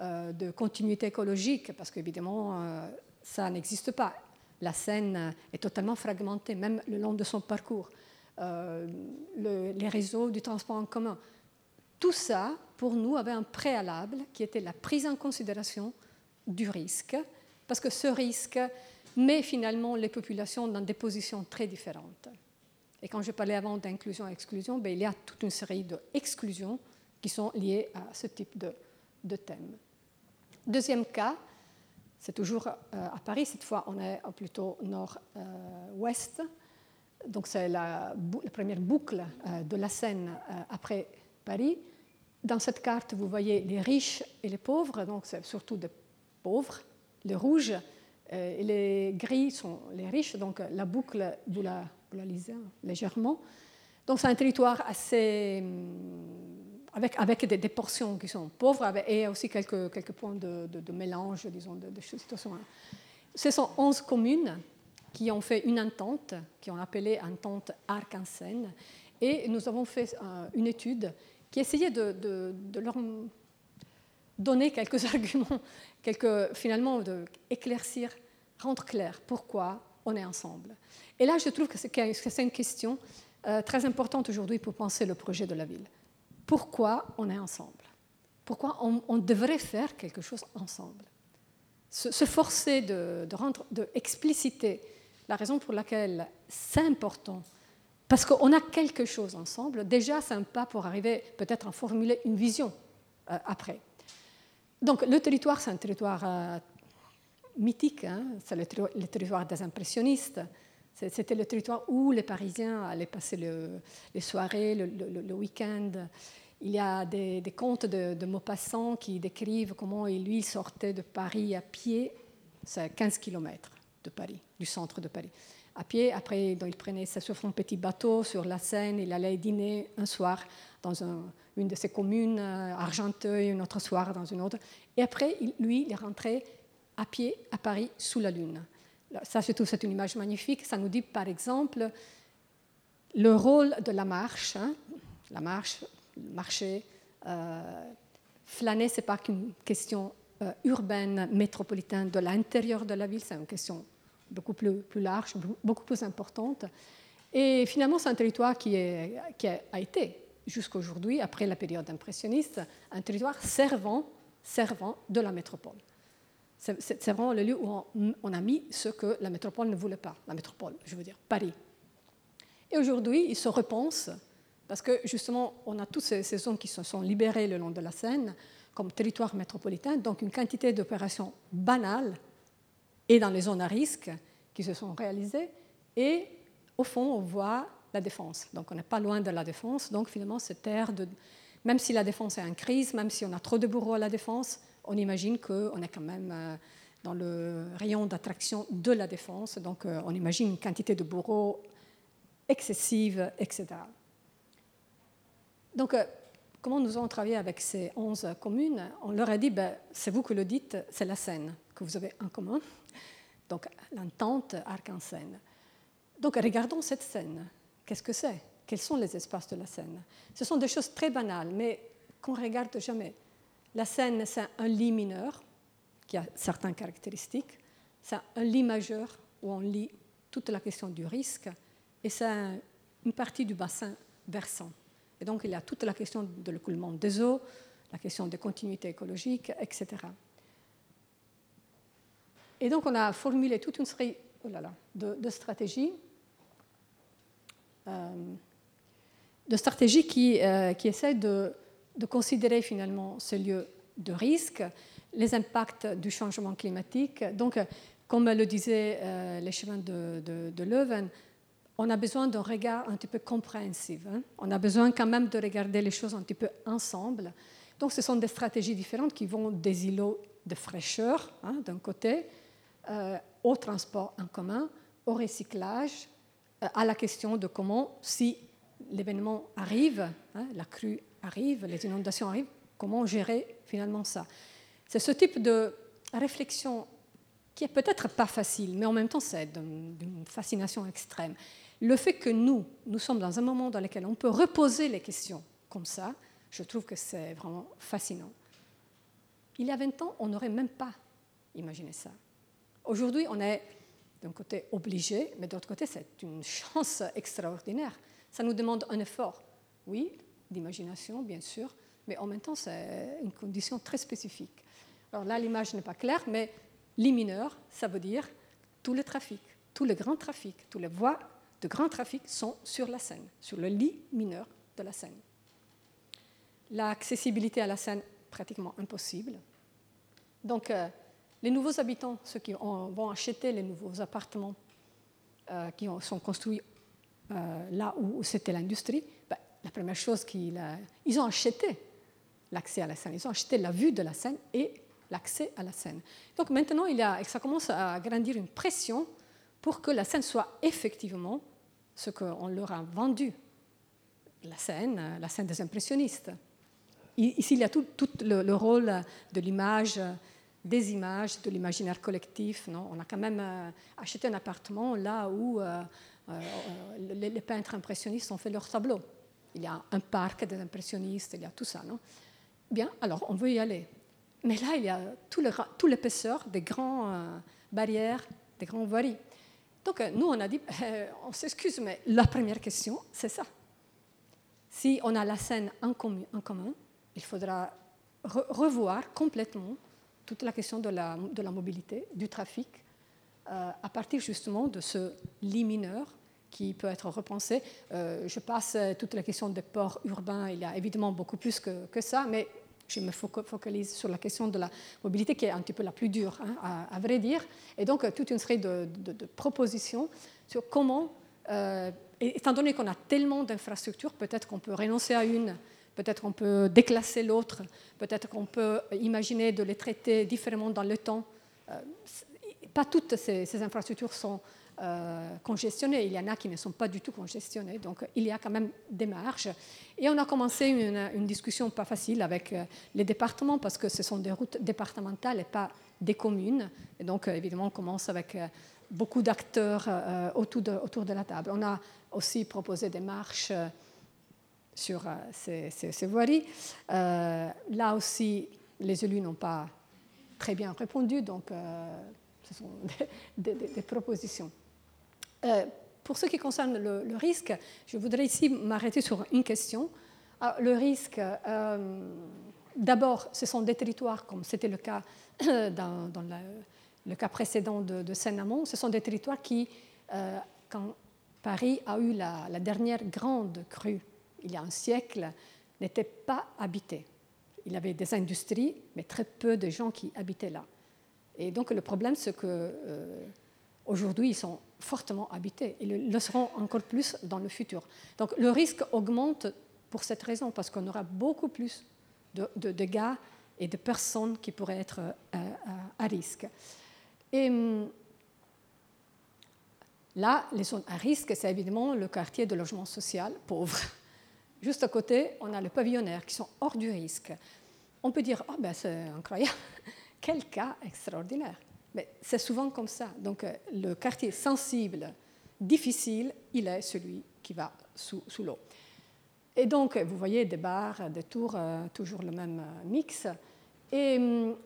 euh, de continuité écologique, parce qu'évidemment, euh, ça n'existe pas. La Seine est totalement fragmentée, même le long de son parcours. Euh, les réseaux du transport en commun. Tout ça, pour nous, avait un préalable qui était la prise en considération du risque, parce que ce risque met finalement les populations dans des positions très différentes. Et quand je parlais avant d'inclusion et exclusion, ben, il y a toute une série d'exclusions qui sont liées à ce type de, de thème. Deuxième cas, c'est toujours euh, à Paris, cette fois on est plutôt nord-ouest. Donc c'est la, première boucle euh, de la Seine euh, après Paris. Dans cette carte, vous voyez les riches et les pauvres, donc c'est surtout des pauvres. Les rouges et les gris sont les riches, donc la boucle, vous la, lisez légèrement. Donc c'est un territoire assez hum, avec, avec des, portions qui sont pauvres et aussi quelques, quelques points de, de, mélange, disons, de, de situations. Ce sont 11 communes qui ont fait une entente, qui ont appelé entente Arc-en-Seine, et nous avons fait euh, une étude qui essayait de, leur donner quelques arguments, quelques, finalement d'éclaircir, rendre clair pourquoi on est ensemble. Et là, je trouve que c'est une question euh, très importante aujourd'hui pour penser le projet de la ville pourquoi on est ensemble, pourquoi on, devrait faire quelque chose ensemble? Se, forcer de, rendre, de expliciter la raison pour laquelle c'est important, parce qu'on a quelque chose ensemble, déjà c'est un pas pour arriver peut-être à formuler une vision euh, après. Donc le territoire, c'est un territoire euh, mythique, hein. c'est le, territoire des impressionnistes, c'était le territoire où les Parisiens allaient passer les soirées, le, le week-end. Il y a des, contes de, de, Maupassant qui décrivent comment lui sortait de Paris à pied, c'est 15 km de Paris, du centre de Paris. À pied, après, il prenait son petit bateau sur la Seine, il allait dîner un soir dans une de ses communes, euh, Argenteuil, un autre soir dans une autre. Et après, lui, il rentré à pied à Paris sous la Lune. Ça, je trouve c'est une image magnifique. Ça nous dit, par exemple, le rôle de la marche. Hein. La marche, marcher. Euh, flâner, ce n'est pas qu'une question euh, urbaine, métropolitaine de l'intérieur de la ville, c'est une question beaucoup plus, large, beaucoup plus importante. Et finalement, c'est un territoire qui, a été, jusqu'à aujourd'hui, après la période impressionniste, un territoire servant, servant de la métropole. C'est vraiment le lieu où on, a mis ce que la métropole ne voulait pas, la métropole, je veux dire Paris. Et aujourd'hui, il se repense parce que justement, on a toutes ces, zones qui se sont libérées le long de la Seine comme territoire métropolitain, donc une quantité d'opérations banales et dans les zones à risque qui se sont réalisées. Et au fond, on voit la défense. Donc on n'est pas loin de la défense. Donc finalement, cette terre de... Même si la défense est en crise, même si on a trop de bourreaux à la défense, on imagine qu'on est quand même euh, dans le rayon d'attraction de la défense. Donc euh, on imagine une quantité de bourreaux excessive, etc. Donc, euh, comment nous avons travaillé avec ces 11 communes? On leur a dit, ben, c'est vous que le dites, c'est la Seine vous avez en commun. Donc, l'entente arc-en-Seine. Donc, regardons cette scène. Qu'est-ce que c'est? Quels sont les espaces de la Seine Ce sont des choses très banales, mais qu'on ne regarde jamais. La Seine, c'est un lit mineur qui a certaines caractéristiques. C'est un lit majeur où on lit toute la question du risque. Et c'est une partie du bassin versant. Et donc, il y a toute la question de l'écoulement des eaux, la question de continuité écologique, etc. Et donc, on a formulé toute une série oh de, stratégies, euh, de stratégies qui, euh, qui essaient de, considérer finalement ce lieu de risque, les impacts du changement climatique. Donc, comme le disait euh, l'échevin de, de, de Leuven, on a besoin d'un regard un petit peu compréhensif. Hein. On a besoin quand même de regarder les choses un petit peu ensemble. Donc ce sont des stratégies différentes qui vont des îlots de fraîcheur, hein, d'un côté, euh, au transport en commun, au recyclage, euh, à la question de comment, si l'événement arrive, hein, la crue arrive, les inondations arrivent, comment gérer finalement ça. C'est ce type de réflexion qui est peut-être pas facile, mais en même temps c'est d'une fascination extrême. Le fait que nous, nous sommes dans un moment dans lequel on peut reposer les questions comme ça, je trouve que c'est vraiment fascinant. Il y a 20 ans, on n'aurait même pas imaginé ça. Aujourd'hui, on est d'un côté obligé, mais d'autre côté, c'est une chance extraordinaire. Ça nous demande un effort, oui, d'imagination, bien sûr, mais en même temps, c'est une condition très spécifique. Alors là, l'image n'est pas claire, mais lit mineur, ça veut dire tout le trafic, tous les grands trafics, toutes les voies de grand trafic sont sur la Seine, sur le lit mineur de la Seine. L'accessibilité à la Seine, pratiquement impossible. Donc, euh, les nouveaux habitants, ceux qui vont acheter les nouveaux appartements euh, qui sont construits euh, là où, c'était l'industrie, ben, la première chose qu'ils ils ont acheté l'accès à la Seine, ils ont acheté la vue de la Seine et l'accès à la Seine. Donc maintenant, ça commence à grandir une pression pour que la Seine soit effectivement ce qu'on leur a vendu, la Seine, la Seine des impressionnistes. Ici, il y a tout, le, rôle de l'image, des images, de l'imaginaire collectif. Non? On a quand même euh, acheté un appartement là où euh, euh, les, peintres impressionnistes ont fait leurs tableaux. Il y a un parc des impressionnistes, il y a tout ça. Non? Bien, alors on veut y aller. Mais là, il y a tout l'épaisseur des grandes barrières, des grands voiries. Donc, nous, on a dit, on s'excuse, mais la première question, c'est ça. Si on a la scène en commun, il faudra revoir complètement toute la question de la, mobilité, du trafic, euh, à partir justement de ce lit mineur qui peut être repensé. Euh, je passe toute la question des ports urbains, il y a évidemment beaucoup plus que, ça, mais je me focalise sur la question de la mobilité qui est un petit peu la plus dure, hein, à, vrai dire. Et donc, toute une série de, propositions sur comment, euh, étant donné qu'on a tellement d'infrastructures, peut-être qu'on peut renoncer à une Peut-être qu'on peut déclasser l'autre, peut-être qu'on peut imaginer de les traiter différemment dans le temps. Euh, pas toutes ces, infrastructures sont euh, congestionnées, il y en a qui ne sont pas du tout congestionnées, donc il y a quand même des marges. Et on a commencé une, discussion pas facile avec euh, les départements, parce que ce sont des routes départementales et pas des communes. Et donc évidemment, on commence avec beaucoup d'acteurs autour, de, autour de la table. On a aussi proposé des marches sur euh, ces, voiries. Euh, là aussi, les élus n'ont pas très bien répondu, donc euh, ce sont des, propositions. pour ce qui concerne le, risque, je voudrais ici m'arrêter sur une question. Ah, le risque, d'abord, ce sont des territoires, comme c'était le cas dans, le cas précédent de, de Seine-Amont, ce sont des territoires qui, quand Paris a eu la dernière grande crue il y a un siècle, n'était pas habité. Il y avait des industries, mais très peu de gens qui habitaient là. Et donc le problème, c'est que euh, aujourd'hui, ils sont fortement habités. Ils le seront encore plus dans le futur. Donc le risque augmente pour cette raison, parce qu'on aura beaucoup plus de, de, et de personnes qui pourraient être euh, à risque. Et hum, là, les zones à risque, c'est évidemment le quartier de logement social pauvre. Juste à côté, on a les pavillonnaires qui sont hors du risque. On peut dire, oh ben c'est incroyable, quel cas extraordinaire. Mais c'est souvent comme ça. Donc euh, le quartier sensible, difficile, il est celui qui va sous, sous l'eau. Et donc, vous voyez des bars, des tours, euh, toujours le même euh, mix, et hum,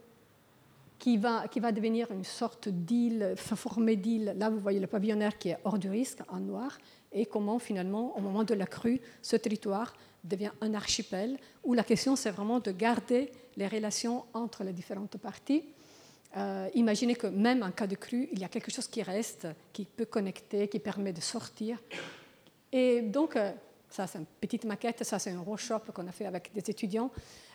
qui va, qui va devenir une sorte d'île, formée d'île. Là, vous voyez le pavillonnaire qui est hors du risque, en noir, et comment finalement, au moment de la crue, ce territoire devient un archipel où la question c'est vraiment de garder les relations entre les différentes parties. Euh, imaginez que même en cas de crue, il y a quelque chose qui reste, qui peut connecter, qui permet de sortir. Et donc, euh, ça c'est une petite maquette, ça c'est un workshop qu'on a fait avec des étudiants,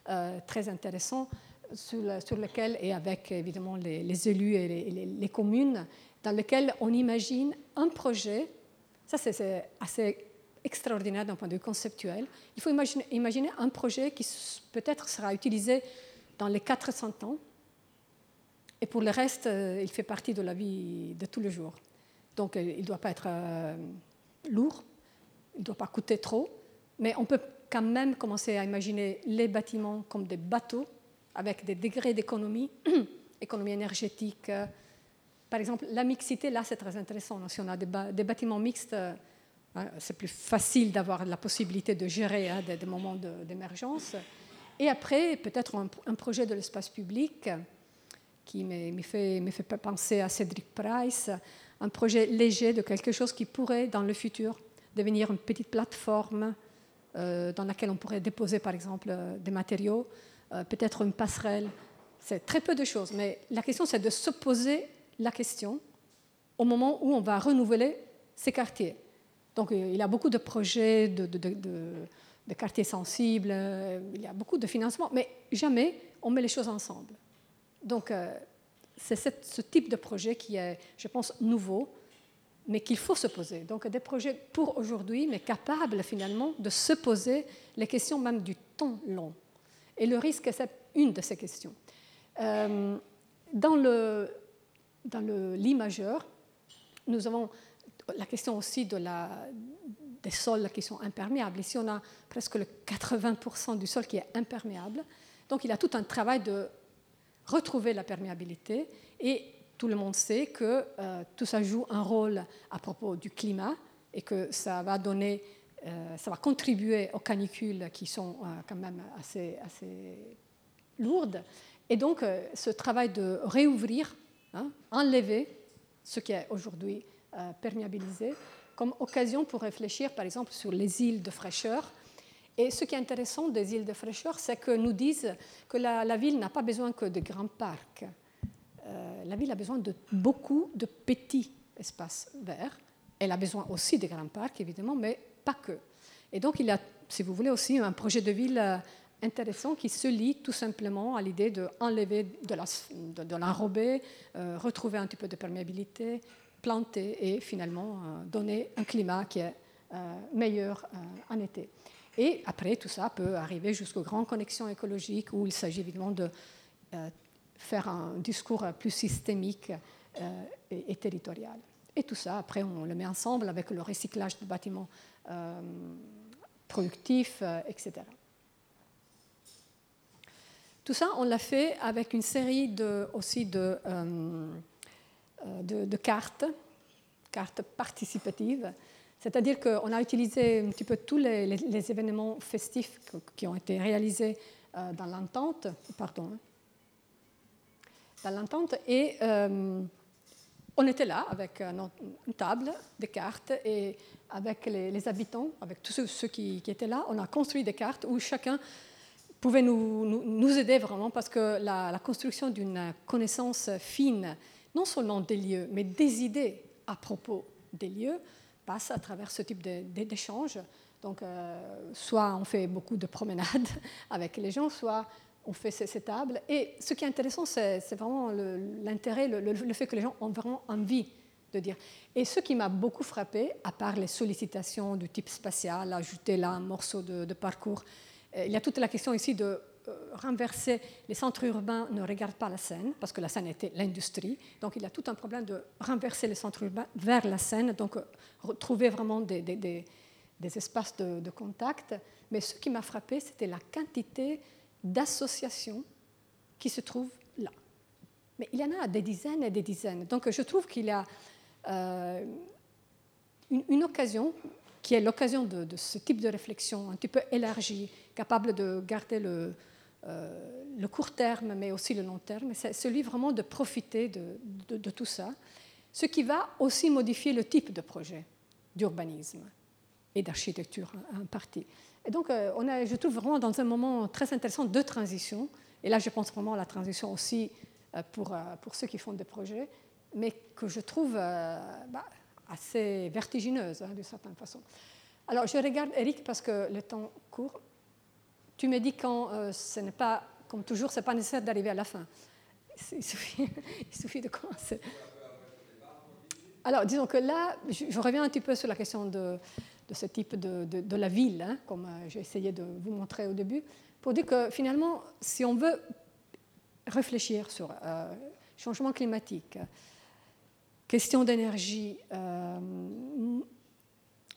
euh, très intéressant, sur, lequel, et avec évidemment les, élus et les, les communes, dans lequel on imagine un projet ça, c'est assez extraordinaire d'un point de vue conceptuel. Il faut imaginer, un projet qui peut-être sera utilisé dans les 400 ans, et pour le reste, euh, il fait partie de la vie de tous les jours. Donc, euh, il ne doit pas être euh, lourd, il ne doit pas coûter trop, mais on peut quand même commencer à imaginer les bâtiments comme des bateaux avec des degrés d'économie, économie énergétique, par exemple, la mixité, là, c'est très intéressant. Si on a des, bâtiments mixtes, hein, c'est plus facile d'avoir la possibilité de gérer hein, des, moments d'émergence. Et après, peut-être un, projet de l'espace public qui me fait, fait penser à Cédric Price, un projet léger de quelque chose qui pourrait, dans le futur, devenir une petite plateforme euh, dans laquelle on pourrait déposer, par exemple, euh, des matériaux, euh, peut-être une passerelle. C'est très peu de choses, mais la question, c'est de se poser la question au moment où on va renouveler ces quartiers. Donc il y a beaucoup de projets de, de, quartiers sensibles, il y a beaucoup de financement, mais jamais on met les choses ensemble. Donc c'est ce type de projet qui est, je pense, nouveau, mais qu'il faut se poser. Donc des projets pour aujourd'hui, mais capables finalement de se poser les questions même du temps long. Et le risque, c'est une de ces questions. Euh, dans le, dans le lit majeur, nous avons la question aussi des sols qui sont imperméables. Ici, on a presque le 80% du sol qui est imperméable. Donc, il y a tout un travail de retrouver la perméabilité. Et tout le monde sait que euh, tout ça joue un rôle à propos du climat et que ça va donner, euh, ça va contribuer aux canicules qui sont euh, quand même assez lourdes. Et donc, ce travail de réouvrir, hein, enlever ce qui est aujourd'hui perméabilisé, comme occasion pour réfléchir, par exemple, sur les îles de fraîcheur et ce qui est intéressant des îles de fraîcheur, c'est que nous disent que la, ville n'a pas besoin que de grands parcs. Euh, la ville a besoin de beaucoup de petits espaces verts. Elle a besoin aussi de grands parcs, évidemment, mais pas que. Et donc, il y a, si vous voulez, aussi un projet de ville euh, intéressant qui se lie tout simplement à l'idée d'enlever de l'enrober, de, euh, retrouver un petit peu de perméabilité, planter et finalement donner un climat qui est meilleur en été. Et après, tout ça peut arriver jusqu'aux grandes connexions écologiques où il s'agit évidemment de euh, faire un discours plus systémique euh, et, territorial. Et tout ça, après, on le met ensemble avec le recyclage de bâtiments euh, productifs, etc. Tout ça, on l'a fait avec une série de, aussi de, de, de cartes, cartes participatives, c'est-à-dire qu'on a utilisé un petit peu tous les, événements festifs qui ont été réalisés euh, dans l'entente, pardon, hein. dans l'entente, et euh, on était là avec une table, des cartes, et avec les, habitants, avec tous ceux, qui, étaient là, on a construit des cartes où chacun pouvait nous, nous, aider vraiment, parce que la, construction d'une connaissance fine, non seulement des lieux, mais des idées à propos des lieux, passe à travers ce type d'échange. Donc, euh, soit on fait beaucoup de promenades avec les gens, soit on fait ces, tables. Et ce qui est intéressant, c'est vraiment l'intérêt, le, fait que les gens ont vraiment envie de dire. Et ce qui m'a beaucoup frappé, à part les sollicitations du type spatial, ajouter là un morceau de, parcours, il y a toute la question ici de euh, renverser, les centres urbains ne regardent pas la Seine, parce que la Seine était l'industrie. Donc il y a tout un problème de renverser les centres urbains vers la Seine, donc euh, trouver vraiment des, des, espaces de, contact. Mais ce qui m'a frappé, c'était la quantité d'associations qui se trouvent là. Mais il y en a des dizaines et des dizaines. Donc je trouve qu'il y a euh, une, occasion qui est l'occasion de, ce type de réflexion un petit peu élargie, capable de garder le, euh, le court terme, mais aussi le long terme. C'est celui vraiment de profiter de, tout ça, ce qui va aussi modifier le type de projet d'urbanisme et d'architecture en partie. Et donc, euh, on est, je trouve vraiment dans un moment très intéressant de transition. Et là, je pense vraiment à la transition aussi euh, pour, pour ceux qui font des projets, mais que je trouve bah, assez vertigineuse, hein, d'une certaine façon. Alors, je regarde Eric parce que le temps court. Tu me dis quand euh, ce n'est pas, comme toujours, ce n'est pas nécessaire d'arriver à la fin. Il suffit, de commencer. Alors, disons que là, je, reviens un petit peu sur la question de, de ce type de, de, la ville, hein, comme euh, j'ai essayé de vous montrer au début, pour dire que finalement, si on veut réfléchir sur euh, changement climatique, question d'énergie,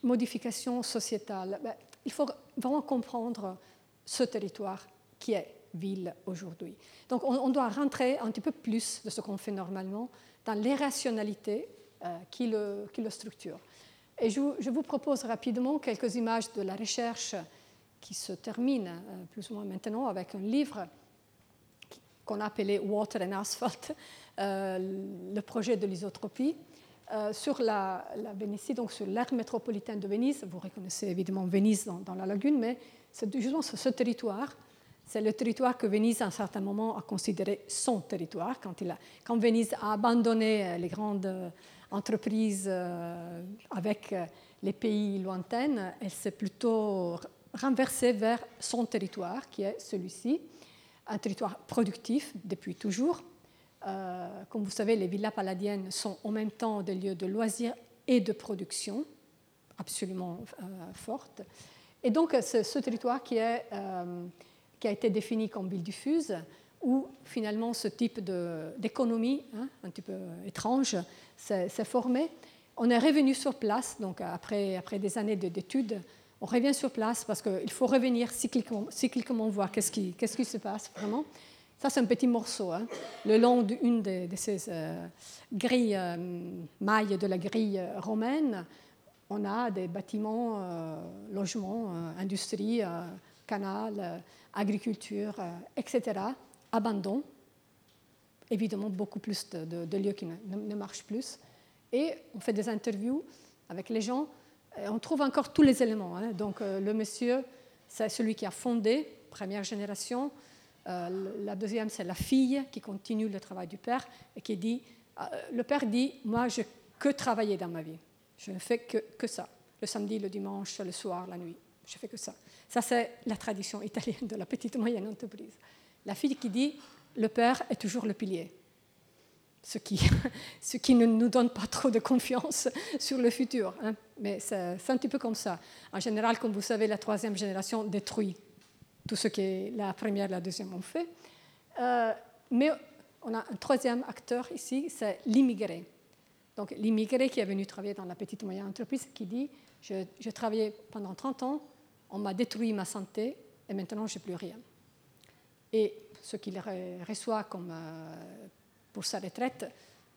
modification sociétale, ben, il faut vraiment comprendre ce territoire qui est ville aujourd'hui. Donc on, doit rentrer un petit peu plus de ce qu'on fait normalement dans l'irrationalité qui, le, qui le structure. Et je, vous propose rapidement quelques images de la recherche qui se termine plus ou moins maintenant avec un livre qu'on a appelé Water and Asphalt, le projet de l'isotropie. Euh, sur la, Vénétie, donc sur l'aire métropolitaine de Venise. Vous reconnaissez évidemment Venise dans, la lagune, mais justement ce, territoire. C'est le territoire que Venise, à un certain moment, a considéré son territoire. Quand, Venise a abandonné euh, les grandes euh, entreprises avec les pays lointains, elle s'est plutôt renversée vers son territoire, qui est celui-ci, un territoire productif depuis toujours, euh, comme vous savez, les villas palladiennes sont en même temps des lieux de loisirs et de production absolument euh, fortes. Et donc, c'est ce territoire euh, qui, a été défini comme ville diffuse, où finalement ce type d'économie, hein, un petit peu étrange, s'est formé. On est revenu sur place, donc après, des années d'études, on revient sur place parce qu'il faut revenir cycliquement, voir qu'est-ce qui, qu'est-ce qui se passe vraiment. Ça, c'est un petit morceau. Hein. Le long d'une de, ces euh, grilles, euh, mailles de la grille romaine, on a des bâtiments, euh, logements, industrie, canal, agriculture, etc., abandon. Évidemment, beaucoup plus de, lieux qui ne, marchent plus. Et on fait des interviews avec les gens. On trouve encore tous les éléments. Hein. Donc, le monsieur, c'est celui qui a fondé, première génération, euh, la deuxième, c'est la fille qui continue le travail du père et qui dit, euh, le père dit, moi, je que travailler dans ma vie. Je ne fais que, que ça. Le samedi, le dimanche, le soir, la nuit. Je fais que ça. Ça, c'est la tradition italienne de la petite moyenne entreprise. La fille qui dit, le père est toujours le pilier. Ce qui, ce qui ne nous donne pas trop de confiance sur le futur. Hein. Mais c'est un petit peu comme ça. En général, comme vous savez, la troisième génération détruit tout ce que la première et la deuxième ont fait. Euh, mais on a un troisième acteur ici, c'est l'immigré. Donc l'immigré qui est venu travailler dans la petite et moyenne entreprise qui dit, je, je travaillé pendant 30 ans, on m'a détruit ma santé et maintenant je n'ai plus rien. Et ce qu'il reçoit comme euh, pour sa retraite,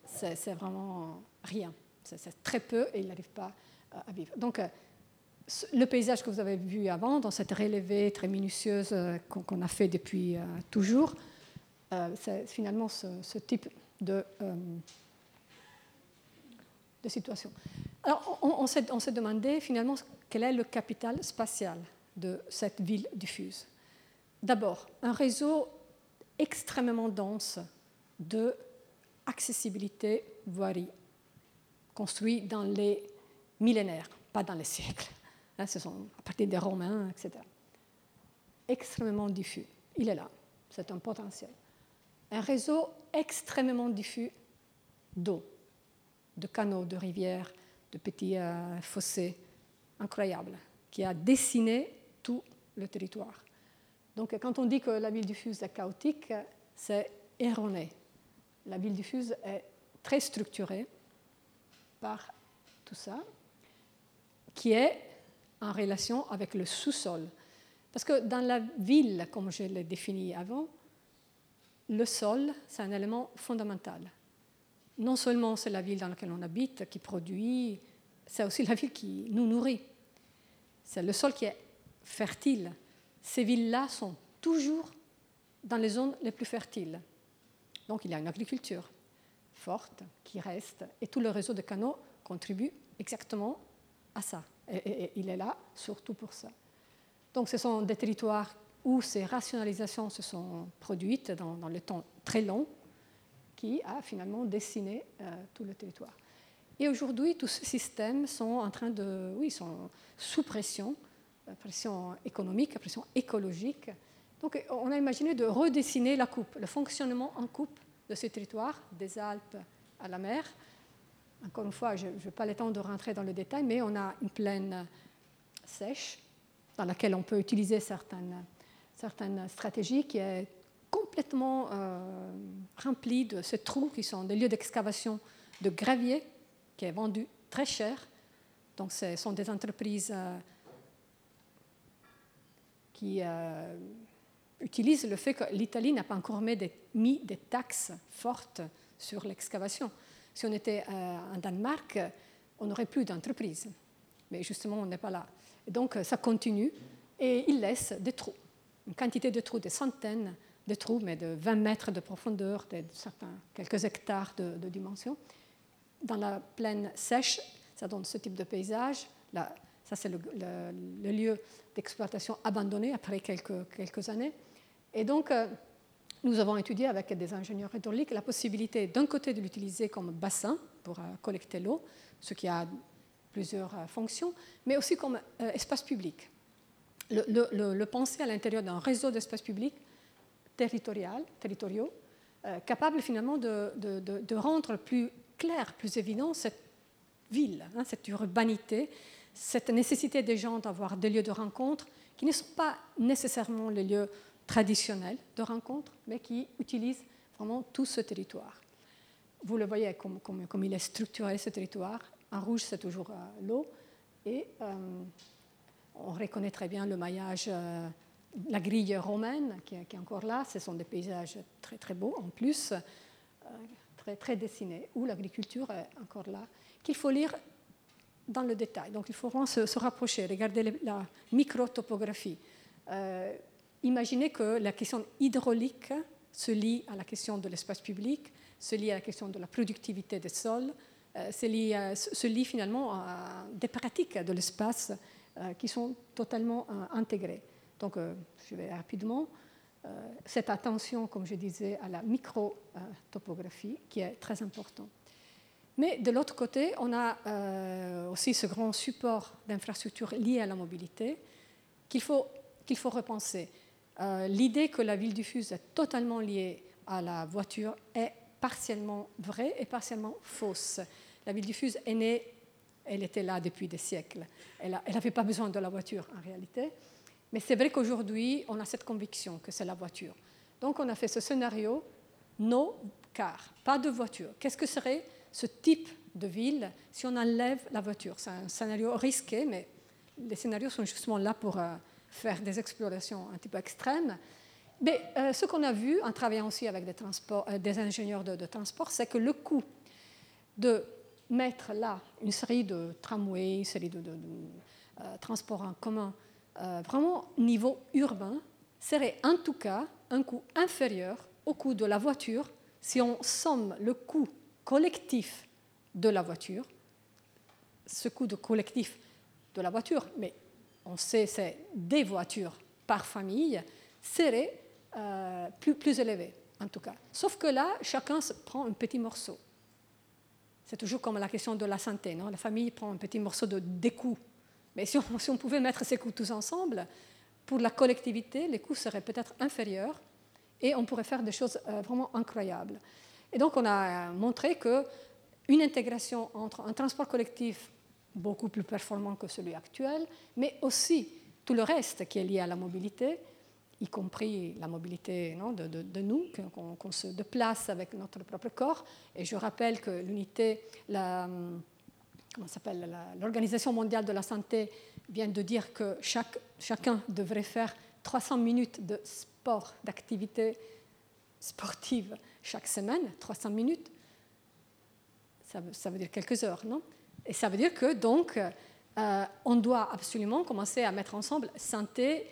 c'est vraiment rien. C'est très peu et il n'arrive pas à vivre. Donc le paysage que vous avez vu avant, dans cette relevée très minutieuse euh, qu'on a fait depuis euh, toujours, euh, c'est finalement ce, type de, de situation. Alors, on, s'est demandé finalement quel est le capital spatial de cette ville diffuse. D'abord, un réseau extrêmement dense de accessibilité voirie, construit dans les millénaires, pas dans les siècles. Là, ce sont à partir des Romains, etc. Extrêmement diffus. Il est là. C'est un potentiel. Un réseau extrêmement diffus d'eau, de canaux, de rivières, de petits euh, fossés incroyables, qui a dessiné tout le territoire. Donc, quand on dit que la ville diffuse est chaotique, c'est erroné. La ville diffuse est très structurée par tout ça, qui est en relation avec le sous-sol. Parce que dans la ville, comme je l'ai défini avant, le sol, c'est un élément fondamental. Non seulement c'est la ville dans laquelle on habite qui produit, c'est aussi la ville qui nous nourrit. C'est le sol qui est fertile. Ces villes-là sont toujours dans les zones les plus fertiles. Donc il y a une agriculture forte qui reste et tout le réseau de canaux contribue exactement à ça. Et, il est là surtout pour ça. Donc ce sont des territoires où ces rationalisations se sont produites dans, le temps très long, qui a finalement dessiné euh, tout le territoire. Et aujourd'hui, tous ces systèmes sont en train de, oui, sont sous pression, euh, pression économique, pression écologique. Donc, on a imaginé de redessiner la coupe, le fonctionnement en coupe de ces territoires, des Alpes à la mer, encore une fois, je n'ai pas le temps de rentrer dans le détail, mais on a une plaine sèche dans laquelle on peut utiliser certaines, certaines stratégies qui est complètement euh, remplie de ces trous qui sont des lieux d'excavation de gravier qui est vendu très cher. Donc ce sont des entreprises euh, qui euh, utilisent le fait que l'Italie n'a pas encore mis des, taxes fortes sur l'excavation. Si on était en Danemark, on n'aurait plus d'entreprise. Mais justement, on n'est pas là. donc, ça continue et il laisse des trous, une quantité de trous, des centaines de trous, mais de 20 mètres de profondeur, de certains, quelques hectares de, dimension. Dans la plaine sèche, ça donne ce type de paysage. Là, ça, c'est le, lieu d'exploitation abandonné après quelques, quelques, années. Et donc, euh, nous avons étudié avec des ingénieurs hydrauliques la possibilité d'un côté de l'utiliser comme bassin pour euh, collecter l'eau, ce qui a plusieurs euh, fonctions, mais aussi comme espace public. Le, le penser à l'intérieur d'un réseau d'espaces publics territoriaux, capable finalement de, rendre plus clair, plus évident cette ville, hein, cette urbanité cette nécessité des gens d'avoir des lieux de rencontre qui ne sont pas nécessairement les lieux traditionnels de rencontre, mais qui utilisent vraiment tout ce territoire. Vous le voyez comme, comme, il est structuré ce territoire. En rouge, c'est toujours euh, l'eau. Et euh, on reconnaît très bien le maillage, euh, la grille romaine qui, est encore là. Ce sont des paysages très très beaux en plus, très, très dessinés, où l'agriculture est encore là, qu'il faut lire dans le détail. Donc il faut vraiment se, rapprocher, regarder la microtopographie. Euh, imaginez que la question hydraulique se lie à la question de l'espace public, se lie à la question de la productivité des sols, euh, se, lie, se, lie, finalement à des pratiques de l'espace euh, qui sont totalement intégrées. Donc je vais rapidement. cette attention, comme je disais, à la microtopographie qui est très importante. Mais de l'autre côté, on a euh, aussi ce grand support d'infrastructures liées à la mobilité qu'il faut, qu'il faut repenser. Euh, l'idée que la ville diffuse est totalement liée à la voiture est partiellement vraie et partiellement fausse. La ville diffuse est née, elle était là depuis des siècles. Elle n'avait pas besoin de la voiture en réalité. Mais c'est vrai qu'aujourd'hui, on a cette conviction que c'est la voiture. Donc on a fait ce scénario, no car, pas de voiture. Qu'est-ce que serait ce type de ville si on enlève la voiture? C'est un scénario risqué, mais les scénarios sont justement là pour euh, faire des explorations un petit peu extrêmes. Mais euh, ce qu'on a vu en travaillant aussi avec des, euh, des ingénieurs de, transport, c'est que le coût de mettre là une série de tramways, une série de, transports en commun, vraiment niveau urbain, serait en tout cas un coût inférieur au coût de la voiture si on somme le coût collectif de la voiture, ce coût de collectif de la voiture, mais on sait c'est des voitures par famille, serait euh, plus, élevé, en tout cas. Sauf que là, chacun prend un petit morceau. C'est toujours comme la question de la santé, non? La famille prend un petit morceau de, des coûts. Mais si on, pouvait mettre ces coûts tous ensemble, pour la collectivité, les coûts seraient peut-être inférieurs et on pourrait faire des choses euh, vraiment incroyables. Et donc on a montré qu'une intégration entre un transport collectif beaucoup plus performant que celui actuel, mais aussi tout le reste qui est lié à la mobilité, y compris la mobilité de, nous, qu'on se déplace avec notre propre corps. Et je rappelle que l'unité, l'Organisation mondiale de la santé vient de dire que chacun devrait faire 300 minutes de sport, d'activité sportive chaque semaine, 300 minutes, ça veut, ça veut dire quelques heures, non? Et ça veut dire que donc, euh, on doit absolument commencer à mettre ensemble santé,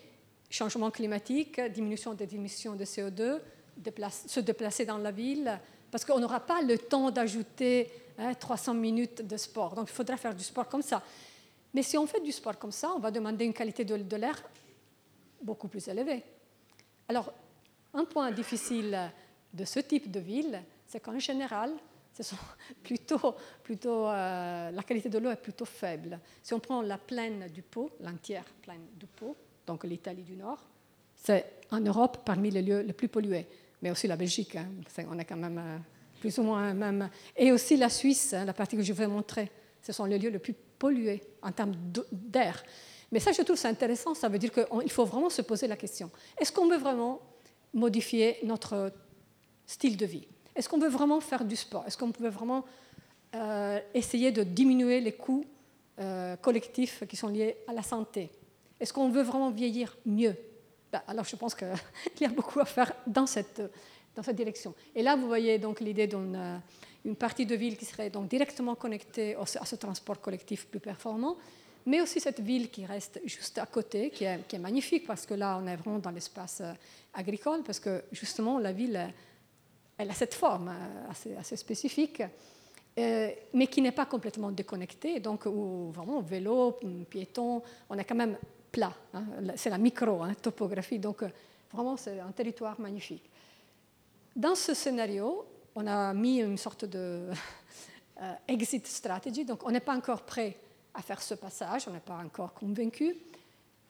changement climatique, diminution des émissions de CO2, se déplacer dans la ville, parce qu'on n'aura pas le temps d'ajouter 300 hein, minutes de sport. Donc il faudra faire du sport comme ça. Mais si on fait du sport comme ça, on va demander une qualité de, l'air beaucoup plus élevée. Alors, un point difficile de ce type de ville, c'est qu'en général, ce plutôt, plutôt, euh, la qualité de l'eau est plutôt faible. Si on prend la plaine du Pô, l'entière plaine du Pô, donc l'Italie du Nord, c'est en Europe parmi les lieux les plus pollués, mais aussi la Belgique, hein, on est quand même euh, plus ou moins même, et aussi la Suisse, hein, la partie que je vais montrer, ce sont les lieux les plus pollués en termes d'air. Mais ça, je trouve ça intéressant, ça veut dire qu'il faut vraiment se poser la question, est-ce qu'on veut vraiment modifier notre style de vie? Est-ce qu'on veut vraiment faire du sport? Est-ce qu'on peut vraiment euh, essayer de diminuer les coûts euh, collectifs qui sont liés à la santé? Est-ce qu'on veut vraiment vieillir mieux? Ben, Alors je pense qu'il y a beaucoup à faire dans cette, dans cette direction. Et là, vous voyez donc l'idée d'une une partie de ville qui serait donc directement connectée à ce transport collectif plus performant, mais aussi cette ville qui reste juste à côté, qui est, magnifique parce que là, on est vraiment dans l'espace euh, agricole, parce que justement, la ville, elle a cette forme euh, assez, spécifique. Euh, mais qui n'est pas complètement déconnectée, donc où vraiment vélo, piéton, on est quand même plat, hein. c'est la micro-topographie, hein, donc vraiment c'est un territoire magnifique. Dans ce scénario, on a mis une sorte de exit strategy, donc on n'est pas encore prêt à faire ce passage, on n'est pas encore convaincu.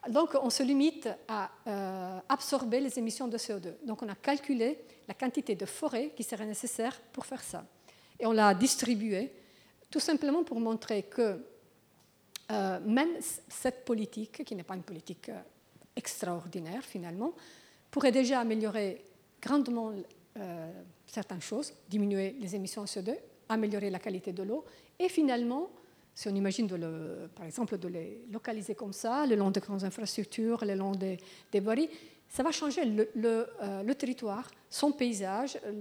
Donc on se limite à euh, absorber les émissions de CO2. Donc on a calculé la quantité de forêt qui serait nécessaire pour faire ça. Et on l'a distribué tout simplement pour montrer que euh, même cette politique, qui n'est pas une politique euh, extraordinaire finalement, pourrait déjà améliorer grandement certaines choses, diminuer les émissions de CO2, améliorer la qualité de l'eau et finalement si on imagine, par exemple, de les localiser comme ça, le long des grandes infrastructures, le long des, des ça va changer le, euh, le, territoire, son paysage, euh,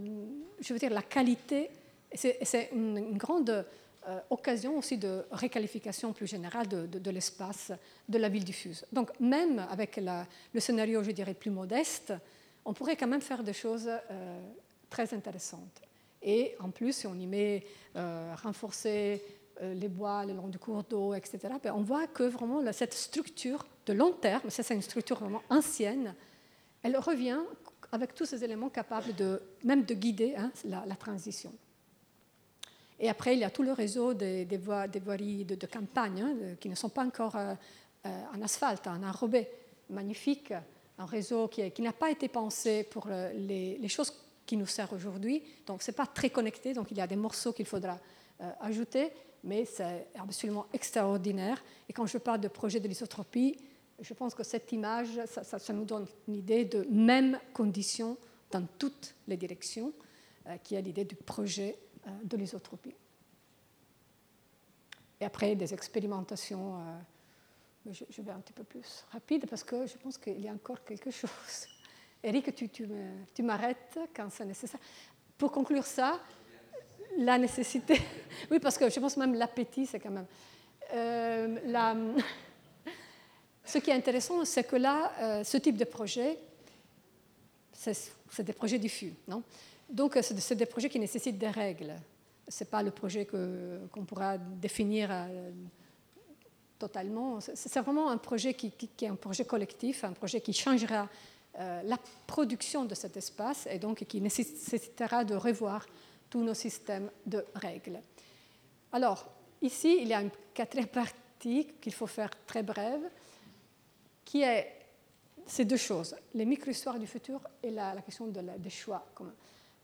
je veux dire la qualité. C'est une, grande euh, occasion aussi de réqualification plus générale de, de, l'espace de la ville diffuse. Donc même avec le scénario, je dirais, plus modeste, on pourrait quand même faire des choses très intéressantes. Et en plus, si on y met renforcer euh, les bois le long du cours d'eau, etc., ben, on voit que vraiment cette structure de long terme, ça c'est une structure vraiment ancienne, elle revient avec tous ces éléments capables de, même de guider hein, la, transition. Et après, il y a tout le réseau des, voies, de, campagne hein, qui ne sont pas encore euh, euh, en asphalte, en enrobé, magnifique, un réseau qui, n'a pas été pensé pour les, choses qui nous servent aujourd'hui. Donc, ce n'est pas très connecté, donc il y a des morceaux qu'il faudra ajouter mais c'est absolument extraordinaire. Et quand je parle de projet de l'isotropie, je pense que cette image, ça, nous donne une idée de même condition dans toutes les directions, euh, qui est l'idée du projet euh, de l'isotropie. Et après, des expérimentations, euh, je, vais un petit peu plus rapide parce que je pense qu'il y a encore quelque chose. Eric, tu, m'arrêtes quand c'est nécessaire. Pour conclure ça, la nécessité. Oui, parce que je pense même l'appétit, c'est quand même. Euh. Ce qui est intéressant, c'est que là, euh, ce type de projet, c'est des projets diffus, non? Donc, c'est des projets qui nécessitent des règles. Ce n'est pas le projet qu'on pourra définir euh, totalement. C'est vraiment un projet qui, est un projet collectif, un projet qui changera la production de cet espace et donc qui nécessitera de revoir tous nos systèmes de règles. Alors, ici, il y a une quatrième partie qu'il faut faire très brève, qui est ces deux choses, les micro-histoires du futur et la, question de des choix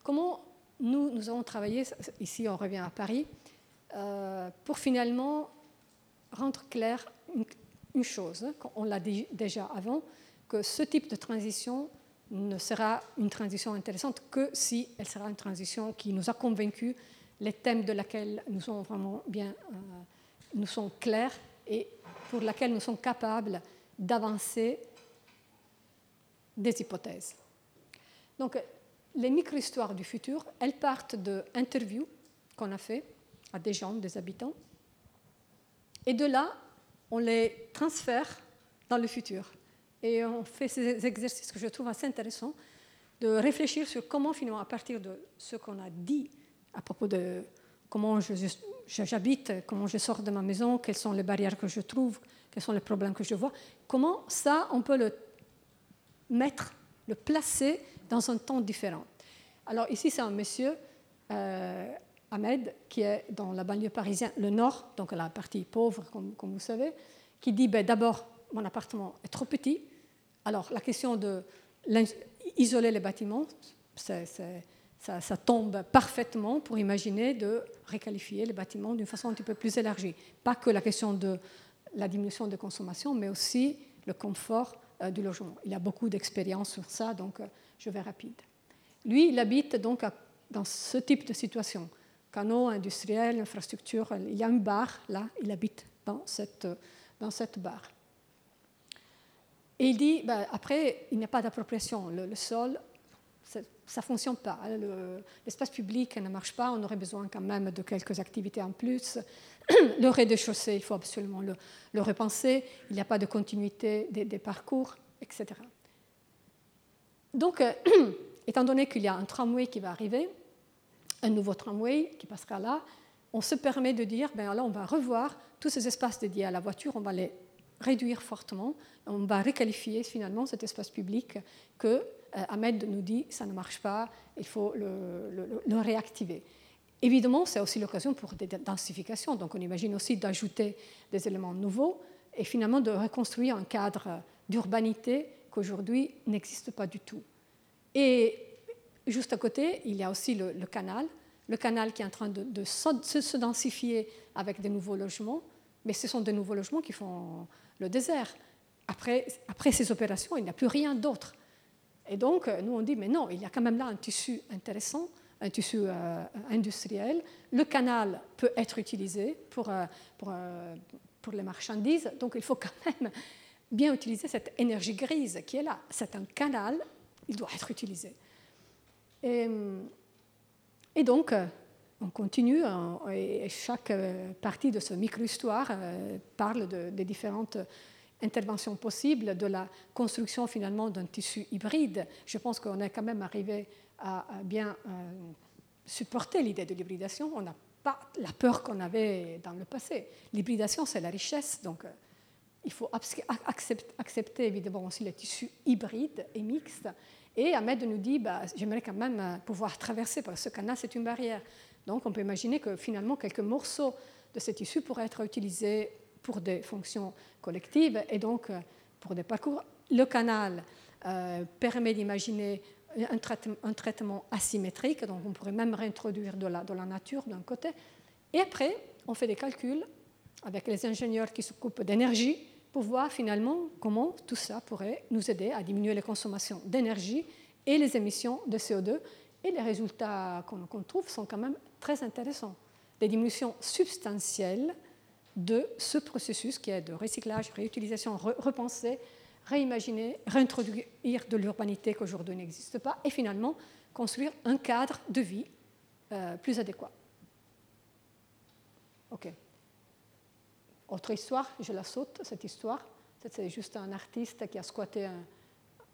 Comment nous, nous avons travaillé, ici on revient à Paris, euh, pour finalement rendre clair une, chose, on l'a dit déjà avant, que ce type de transition ne sera une transition intéressante que si elle sera une transition qui nous a convaincus, les thèmes de laquelle nous sommes vraiment bien, euh, nous sont clairs et pour laquelle nous sommes capables d'avancer des hypothèses. Donc, les micro-histoires du futur, elles partent d'interviews qu'on a fait à des gens, des habitants, et de là, on les transfère dans le futur. Et on fait ces exercices que je trouve assez intéressants de réfléchir sur comment finalement, à partir de ce qu'on a dit à propos de comment j'habite, comment je sors de ma maison, quelles sont les barrières que je trouve, quels sont les problèmes que je vois, comment ça, on peut le mettre, le placer dans un temps différent. Alors ici, c'est un monsieur, euh, Ahmed, qui est dans la banlieue parisienne, le nord, donc la partie pauvre, comme, comme vous savez, qui dit ben, d'abord, mon appartement est trop petit, alors, la question de isoler les bâtiments, ça, tombe parfaitement pour imaginer de réqualifier les bâtiments d'une façon un petit peu plus élargie. Pas que la question de la diminution de consommation, mais aussi le confort euh, du logement. Il a beaucoup d'expérience sur ça, donc euh, je vais rapide. Lui, il habite donc dans ce type de situation. Canaux industriels, infrastructure, il y a une bar, là, il habite dans cette, dans cette barre. Et il dit, ben, après, il n'y a pas d'appropriation. Le, sol, ça ne fonctionne pas. L'espace public ne marche pas, on aurait besoin quand même de quelques activités en plus. Le rez-de-chaussée, il faut absolument le, repenser. Il n'y a pas de continuité des, parcours, etc. Donc, étant donné qu'il y a un tramway qui va arriver, un nouveau tramway qui passera là, on se permet de dire, ben là, on va revoir tous ces espaces dédiés à la voiture, on va les réduire fortement, on va requalifier finalement cet espace public que euh, Ahmed nous dit, ça ne marche pas, il faut le, réactiver. Évidemment, c'est aussi l'occasion pour des densifications, donc on imagine aussi d'ajouter des éléments nouveaux et finalement de reconstruire un cadre d'urbanité qu'aujourd'hui n'existe pas du tout. Et juste à côté, il y a aussi le, canal, le canal qui est en train de, se, densifier avec des nouveaux logements, mais ce sont des nouveaux logements qui font le désert. Après, ces opérations, il n'y a plus rien d'autre. Et donc, nous, on dit, mais non, il y a quand même là un tissu intéressant, un tissu euh, industriel. Le canal peut être utilisé euh, euh, pour les marchandises, donc il faut quand même bien utiliser cette énergie grise qui est là. C'est un canal, il doit être utilisé. Et, donc, on continue, et chaque partie de ce micro-histoire parle de, des différentes interventions possibles, de la construction finalement d'un tissu hybride. Je pense qu'on est quand même arrivé à, bien supporter l'idée de l'hybridation. On n'a pas la peur qu'on avait dans le passé. L'hybridation, c'est la richesse, donc il faut accepter, évidemment aussi les tissus hybrides et mixtes. Et Ahmed nous dit, bah, j'aimerais quand même euh, pouvoir traverser, parce que ce canal, c'est une barrière. Donc on peut imaginer que finalement, quelques morceaux de ces tissus pourraient être utilisés pour des fonctions collectives et donc euh, pour des parcours. Le canal euh, permet d'imaginer un, traitement, asymétrique, donc on pourrait même réintroduire de la, de la nature d'un côté. Et après, on fait des calculs avec les ingénieurs qui s'occupent d'énergie pour voir finalement comment tout ça pourrait nous aider à diminuer les consommations d'énergie et les émissions de CO2. Et les résultats qu'on trouve sont quand même très intéressants. Des diminutions substantielles de ce processus qui est de recyclage, réutilisation, repenser, réimaginer, réintroduire de l'urbanité qu'aujourd'hui n'existe pas et finalement construire un cadre de vie euh, plus adéquat. OK. Autre histoire, je la saute, cette histoire. C'est juste un artiste qui a squatté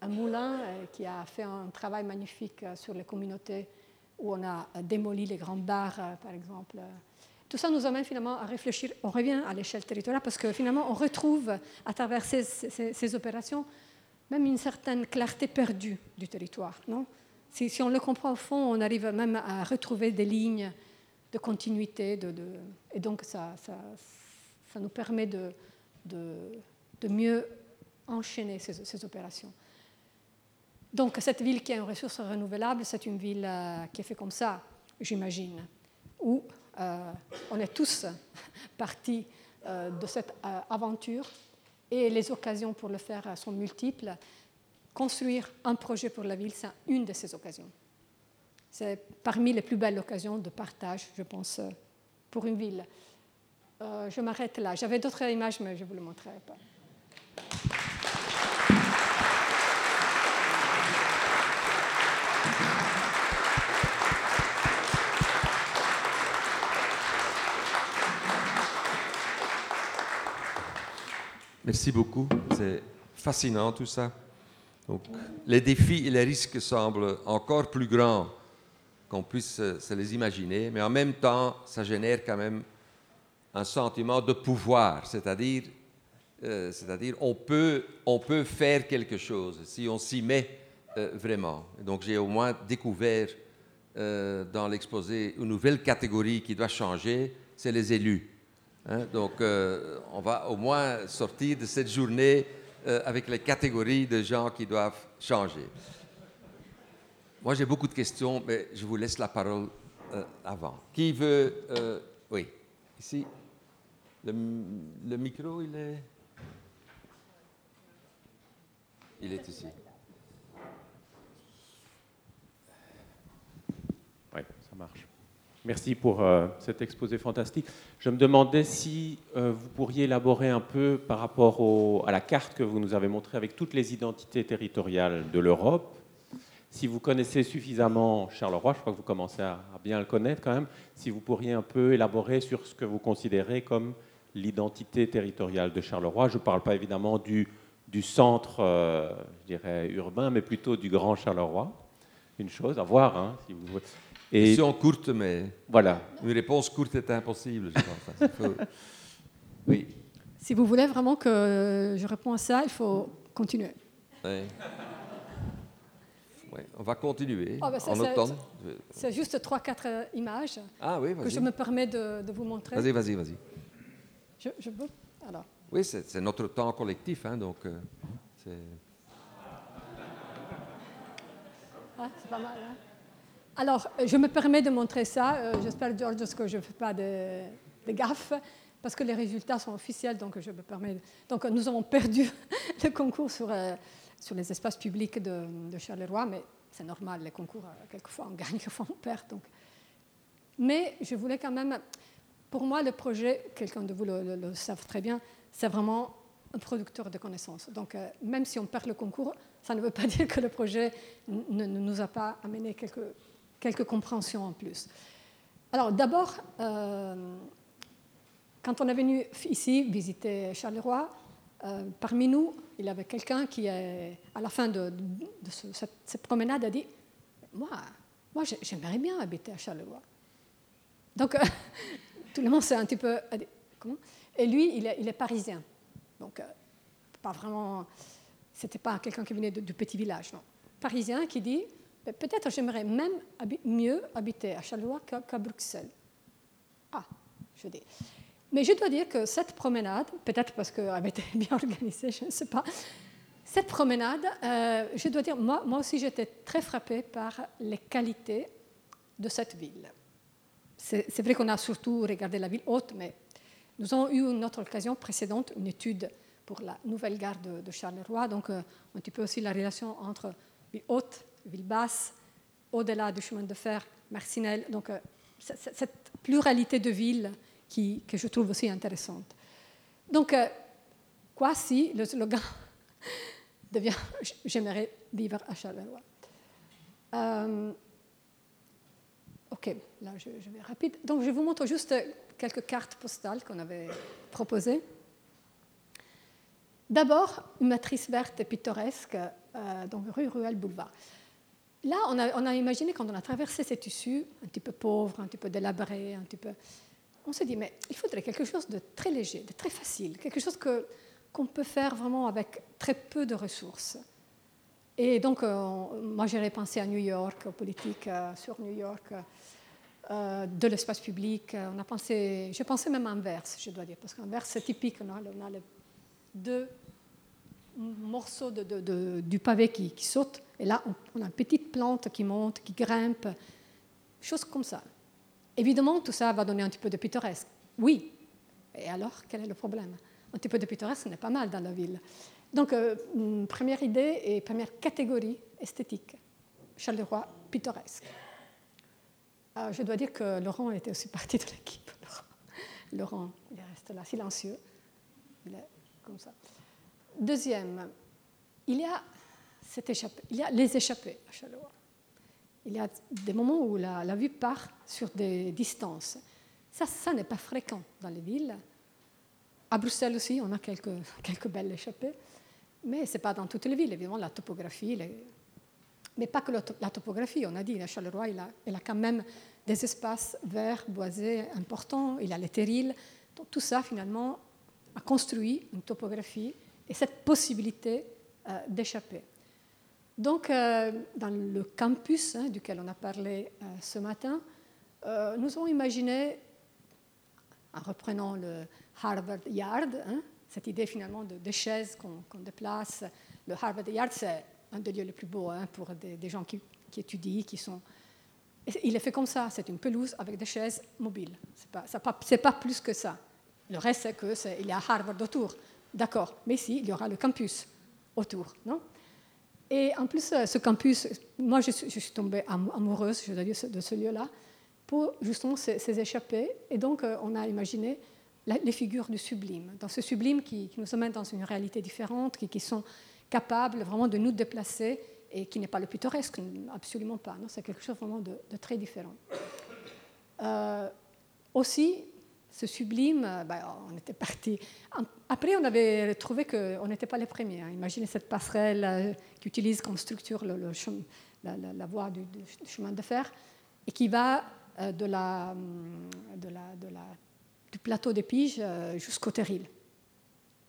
un, moulin, et euh, qui a fait un travail magnifique euh, sur les communautés où on a démoli les grands bars, euh, par exemple. Tout ça nous amène finalement à réfléchir, on revient à l'échelle territoriale, parce que finalement on retrouve à travers ces, opérations même une certaine clarté perdue du territoire. Non? Si, on le comprend au fond, on arrive même à retrouver des lignes de continuité, et donc ça ça nous permet de, de, mieux enchaîner ces, opérations. Donc cette ville qui a une ressource renouvelable, c'est une ville euh, qui est faite comme ça, j'imagine, où euh, on est tous partis euh, de cette aventure et les occasions pour le faire sont multiples. Construire un projet pour la ville, c'est une de ces occasions. C'est parmi les plus belles occasions de partage, je pense, pour une ville. Euh, je m'arrête là. J'avais d'autres images, mais je ne vous les montrerai pas. Merci beaucoup. C'est fascinant tout ça. Donc, les défis et les risques semblent encore plus grands qu'on puisse se les imaginer, mais en même temps, ça génère quand même un sentiment de pouvoir, c'est-à-dire euh, c'est-à-dire on peut, on peut faire quelque chose si on s'y met euh, vraiment. donc j'ai au moins découvert euh, dans l'exposé une nouvelle catégorie qui doit changer, c'est les élus. Hein. donc on va au moins sortir de cette journée avec les catégories de gens qui doivent changer. Moi j'ai beaucoup de questions, mais je vous laisse la parole avant. Qui veut... oui, ici. Le, micro, il est. Il est ici. Oui, ça marche. Merci pour euh, cet exposé fantastique. Je me demandais si euh, vous pourriez élaborer un peu par rapport à la carte que vous nous avez montrée avec toutes les identités territoriales de l'Europe. Si vous connaissez suffisamment Charleroi, je crois que vous commencez à, bien le connaître quand même, si vous pourriez un peu élaborer sur ce que vous considérez comme l'identité territoriale de Charleroi. Je ne parle pas évidemment du, du centre, euh, je dirais, urbain, mais plutôt du grand Charleroi. Une chose à voir, hein, si vous voulez. Et Question courte, mais voilà. une réponse courte est impossible, je pense. Oui. Si vous voulez vraiment que je réponde à ça, il faut continuer. Oui. on va continuer oh, en automne. C'est juste 3-4 euh, images ah, oui, que je me permets de, vous montrer. Vas-y, vas-y, vas-y. Je, je, peux? Alors. Oui, c'est notre temps collectif, hein, donc euh, c'est... Ah, c'est pas mal. Hein alors, je me permets de montrer ça. Euh, j'espère, George, que je ne fais pas de, de gaffes, parce que les résultats sont officiels, donc je me permets. Donc, nous avons perdu le concours sur, euh, sur les espaces publics de, de Charleroi, mais c'est normal, les concours, euh, quelquefois on gagne, quelquefois on perd. Donc. Mais je voulais quand même. Pour moi, le projet, quelqu'un de vous le, le, savent très bien, c'est vraiment un producteur de connaissances. Donc, même si on perd le concours, ça ne veut pas dire que le projet ne, nous a pas amené quelques quelques compréhensions en plus. Alors d'abord, euh, quand on est venu ici visiter Charleroi, euh, parmi nous, il y avait quelqu'un qui, à la fin de, cette, promenade, a dit Moi, moi j'aimerais bien habiter à Charleroi. Donc, euh, tout le monde s'est un petit peu. Et lui, il est, parisien. Donc, pas vraiment. C'était pas quelqu'un qui venait du petit village, non. Parisien qui dit Peut-être j'aimerais même mieux habiter à Charleroi qu'à Bruxelles. Ah, je dis. Mais je dois dire que cette promenade, peut-être parce qu'elle été bien organisée, je ne sais pas, cette promenade, euh, je dois dire, moi, moi aussi j'étais très frappée par les qualités de cette ville. C'est vrai qu'on a surtout regardé la ville haute, mais nous avons eu une autre occasion précédente, une étude pour la nouvelle gare de, Charleroi, donc euh, un petit peu aussi la relation entre ville haute ville basse, au-delà du chemin de fer, Marcinelle. Donc, euh, cette pluralité de villes qui, que je trouve aussi intéressante. Donc, euh, quoi si le slogan devient J'aimerais vivre à Charleroi? Ok, là je, vais rapide. Donc, je vous montre juste quelques cartes postales qu'on avait proposées. D'abord, une matrice verte et pittoresque, donc rue Ruelle Boulevard. Là, on a, imaginé quand on a traversé ces tissus, un petit peu pauvre, un petit peu délabré, un petit peu... On s'est dit, mais il faudrait quelque chose de très léger, de très facile, quelque chose qu'on peut faire vraiment avec très peu de ressources. Et donc, euh, moi, j'ai pensé à New York, aux politiques euh, sur New York, euh, de l'espace public. On a pensé, j'ai pensé même à Anvers, je dois dire, parce qu'Anvers, c'est typique. On a, les deux morceaux du pavé qui, qui sautent et là, on, a une petite plante qui monte, qui grimpe, choses comme ça. Évidemment, tout ça va donner un petit peu de pittoresque. Oui. Et alors, quel est le problème? Un petit peu de pittoresque, ce n'est pas mal dans la ville. Donc, euh, première idée et première catégorie esthétique. Charleroi, pittoresque. Euh, je dois dire que Laurent était aussi partie de l'équipe. Laurent, il reste là, silencieux. Il est comme ça. Deuxième, il y a les échappées à Charleroi. Il y a des moments où la, vue part sur des distances. Ça, ça n'est pas fréquent dans les villes. À Bruxelles aussi, on a quelques belles échappées, mais ce n'est pas dans toutes les villes, évidemment, la topographie. Mais pas que la topographie, on a dit, à Charleroi, il a, il a quand même des espaces verts, boisés importants, il a les terrils. Donc tout ça, finalement, a construit une topographie et cette possibilité euh, d'échapper. Donc, euh, dans le campus hein, duquel on a parlé euh, ce matin, nous avons imaginé, en reprenant le Harvard Yard, hein, cette idée finalement de, chaises qu'on déplace. Le Harvard Yard, c'est un des lieux les plus beaux hein, pour des, gens qui, étudient, qui sont... il est fait comme ça, c'est une pelouse avec des chaises mobiles. Ce n'est pas, pas, plus que ça. Le reste, c'est qu'il y a Harvard autour. D'accord, mais si, il y aura le campus autour, non? Et en plus, euh, ce campus, moi je suis, tombée amoureuse, de ce lieu-là, pour justement ces, échappées. Et donc, euh, on a imaginé les figures du sublime. Dans ce sublime qui, nous emmène dans une réalité différente, qui, sont capables vraiment de nous déplacer et qui n'est pas le pittoresque, absolument pas. C'est quelque chose vraiment de, très différent. Euh, aussi, ce sublime, euh, ben, on était parti. Après, on avait trouvé qu'on n'était pas les premiers. Hein. Imaginez cette passerelle euh, qui utilise comme structure la, voie du, chemin de fer et qui va de la, la, du plateau des Piges jusqu'au Terril.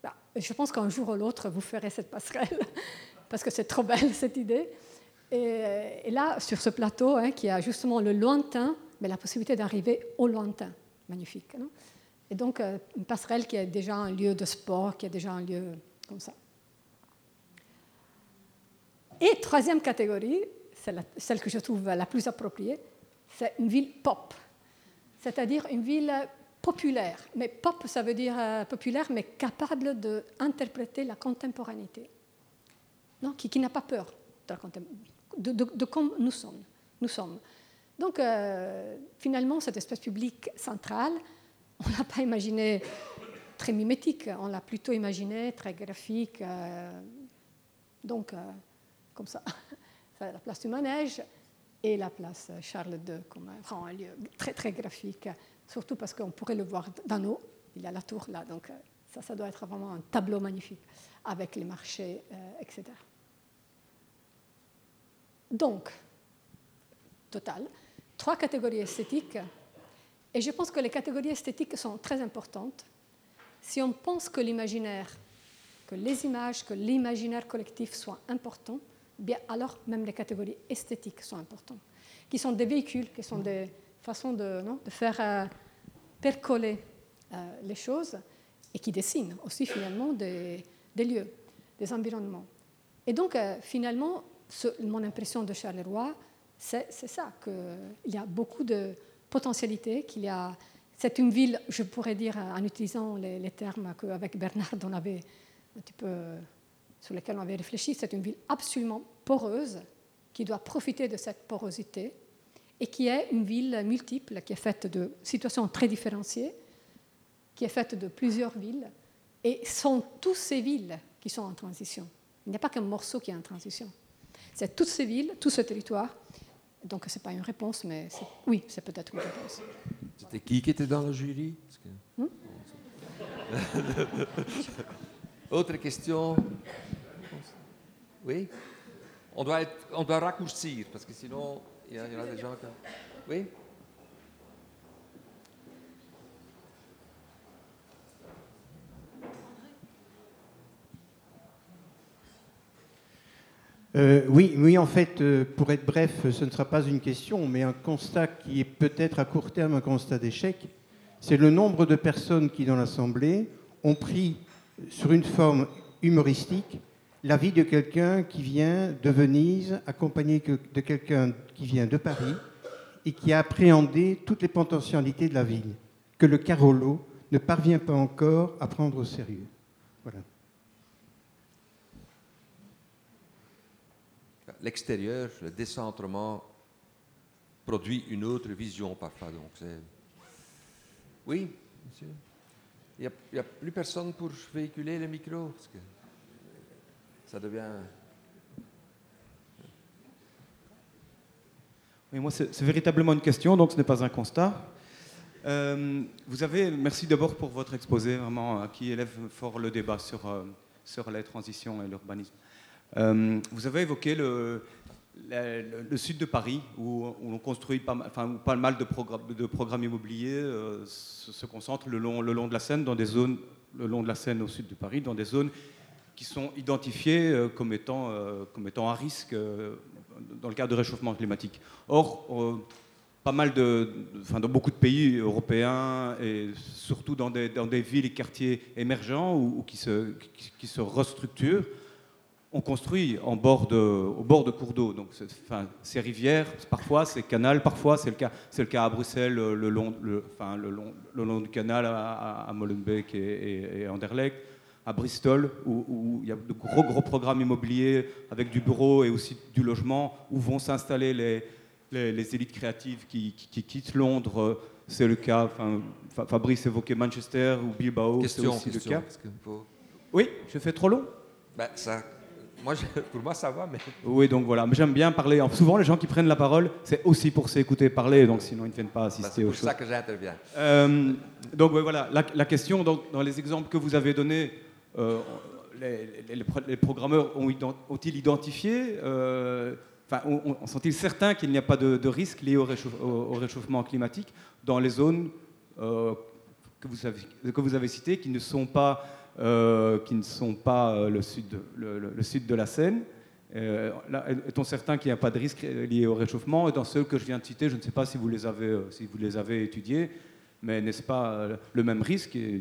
Ben, je pense qu'un jour ou l'autre, vous ferez cette passerelle parce que c'est trop belle cette idée. Et, là, sur ce plateau, hein, qui a justement le lointain, mais la possibilité d'arriver au lointain. Magnifique. et donc, euh, une passerelle qui est déjà un lieu de sport, qui est déjà un lieu comme ça. Et troisième catégorie, c'est celle que je trouve la plus appropriée, c'est une ville pop, c'est-à-dire une ville populaire. Mais pop, ça veut dire euh, populaire, mais capable d'interpréter la contemporanéité non, qui, n'a pas peur de, de, de, comme nous sommes. Nous sommes. Donc, euh, finalement, cette espèce publique centrale, on ne l'a pas imaginé très mimétique, on l'a plutôt imaginé très graphique. Euh, donc, comme ça, la place du manège et la place Charles II comme un lieu très, très graphique, surtout parce qu'on pourrait le voir d'en haut. Il y a la tour là, donc ça, ça doit être vraiment un tableau magnifique avec les marchés, etc. Donc, total, trois catégories esthétiques. Et je pense que les catégories esthétiques sont très importantes. Si on pense que l'imaginaire, que les images, que l'imaginaire collectif soient importants, bien alors même les catégories esthétiques sont importantes, qui sont des véhicules, qui sont des façons de, faire euh, percoler euh, les choses et qui dessinent aussi finalement des, lieux, des environnements. Et donc euh, finalement, mon impression de Charleroi, c'est ça, qu'il y a beaucoup de potentialités, qu'il y a... C'est une ville, je pourrais dire, en utilisant les, termes qu'avec Bernard, on avait un petit peu, sur lesquels on avait réfléchi, c'est une ville absolument poreuse, qui doit profiter de cette porosité, et qui est une ville multiple, qui est faite de situations très différenciées, qui est faite de plusieurs villes, et sont toutes ces villes qui sont en transition. Il n'y a pas qu'un morceau qui est en transition. C'est toutes ces villes, tout ce territoire. Donc, ce n'est pas une réponse, mais oui, c'est peut-être une réponse. C'était qui qui était dans le jury? Hmm? Autre question? Oui? On doit, être, on doit raccourcir, parce que sinon, il y, a, y a qui... Oui? Euh, oui, oui, en fait, euh, pour être bref, ce ne sera pas une question, mais un constat qui est peut-être à court terme un constat d'échec. C'est le nombre de personnes qui, dans l'Assemblée, ont pris sur une forme humoristique l'avis de quelqu'un qui vient de Venise, accompagné de quelqu'un qui vient de Paris, et qui a appréhendé toutes les potentialités de la ville, que le Carolo ne parvient pas encore à prendre au sérieux. Voilà. l'extérieur, le décentrement produit une autre vision parfois. Donc oui, monsieur. Il n'y a, plus personne pour véhiculer le micro ça devient. Oui, moi, c'est véritablement une question, donc ce n'est pas un constat. Euh, vous avez, merci d'abord pour votre exposé, vraiment, qui élève fort le débat sur, euh, sur les transitions et l'urbanisme. Euh, vous avez évoqué le, sud de Paris, où, on construit pas, enfin, pas mal de, programmes immobiliers euh, se, concentrent le long, le long de la Seine, dans des zones, le long de la Seine au sud de Paris, dans des zones qui sont identifiées euh, comme, étant, comme étant à risque dans le cadre du réchauffement climatique. Or, pas mal de, enfin, dans beaucoup de pays européens et surtout dans des, dans des villes et quartiers émergents ou, qui, se, qui se restructurent, on construit en bord de, au bord de cours d'eau. Donc, enfin, ces rivières, parfois, c'est canal, parfois, c'est le cas, le cas à Bruxelles, le long, le, enfin, le long, le long du canal à, Molenbeek et, et, Anderlecht, à Bristol, où, il y a de gros, gros programmes immobiliers avec du bureau et aussi du logement, où vont s'installer les, les, élites créatives qui, quittent Londres. C'est le cas, enfin, Fabrice évoquait Manchester ou Bilbao, c'est aussi le cas. Oui, je fais trop long ben, ça moi, pour moi, ça va, mais. Oui, donc voilà. Mais j'aime bien parler. Souvent, les gens qui prennent la parole, c'est aussi pour s'écouter parler, donc sinon, ils ne viennent pas bah, assister aux choses. C'est pour ça que j'interviens. Euh, donc voilà, la, question, donc, dans les exemples que vous avez donnés, euh, les, programmeurs ont-ils identifié euh, Enfin, sont-ils certains qu'il n'y a pas de, risque lié au, réchauffement climatique dans les zones que, vous avez, que vous avez citées, qui ne sont pas euh, euh, le, sud de, la Seine? Euh, est-on certain qu'il n'y a pas de risque lié au réchauffement? Et dans ceux que je viens de citer, je ne sais pas si vous les avez étudiés, mais n'est-ce pas le même risque et,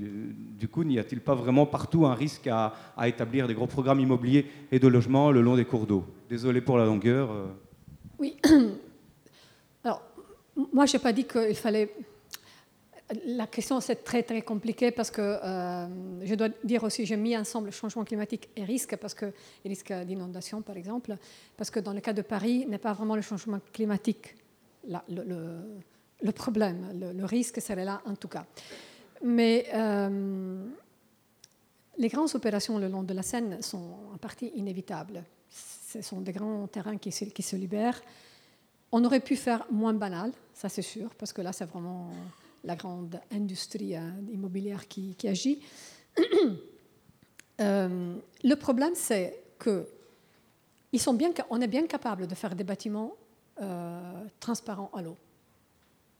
Du coup, n'y a-t-il pas vraiment partout un risque à, établir des gros programmes immobiliers et de logement le long des cours d'eau? Désolé pour la longueur. Oui. Alors, moi, je n'ai pas dit qu'il fallait la question, c'est très, très compliqué parce que euh, je dois dire aussi, j'ai mis ensemble changement climatique et risque, parce que, et risque d'inondation, par exemple, parce que dans le cas de Paris, n'est pas vraiment le changement climatique problème. Le, risque serait là, en tout cas. Mais euh, les grandes opérations le long de la Seine sont en partie inévitables. Ce sont des grands terrains qui se libèrent. On aurait pu faire moins banal, ça c'est sûr, parce que là, c'est vraiment la grande industrie euh, immobilière qui, agit. Euh, le problème, c'est que ils sont bien, on est bien capable de faire des bâtiments transparents à l'eau.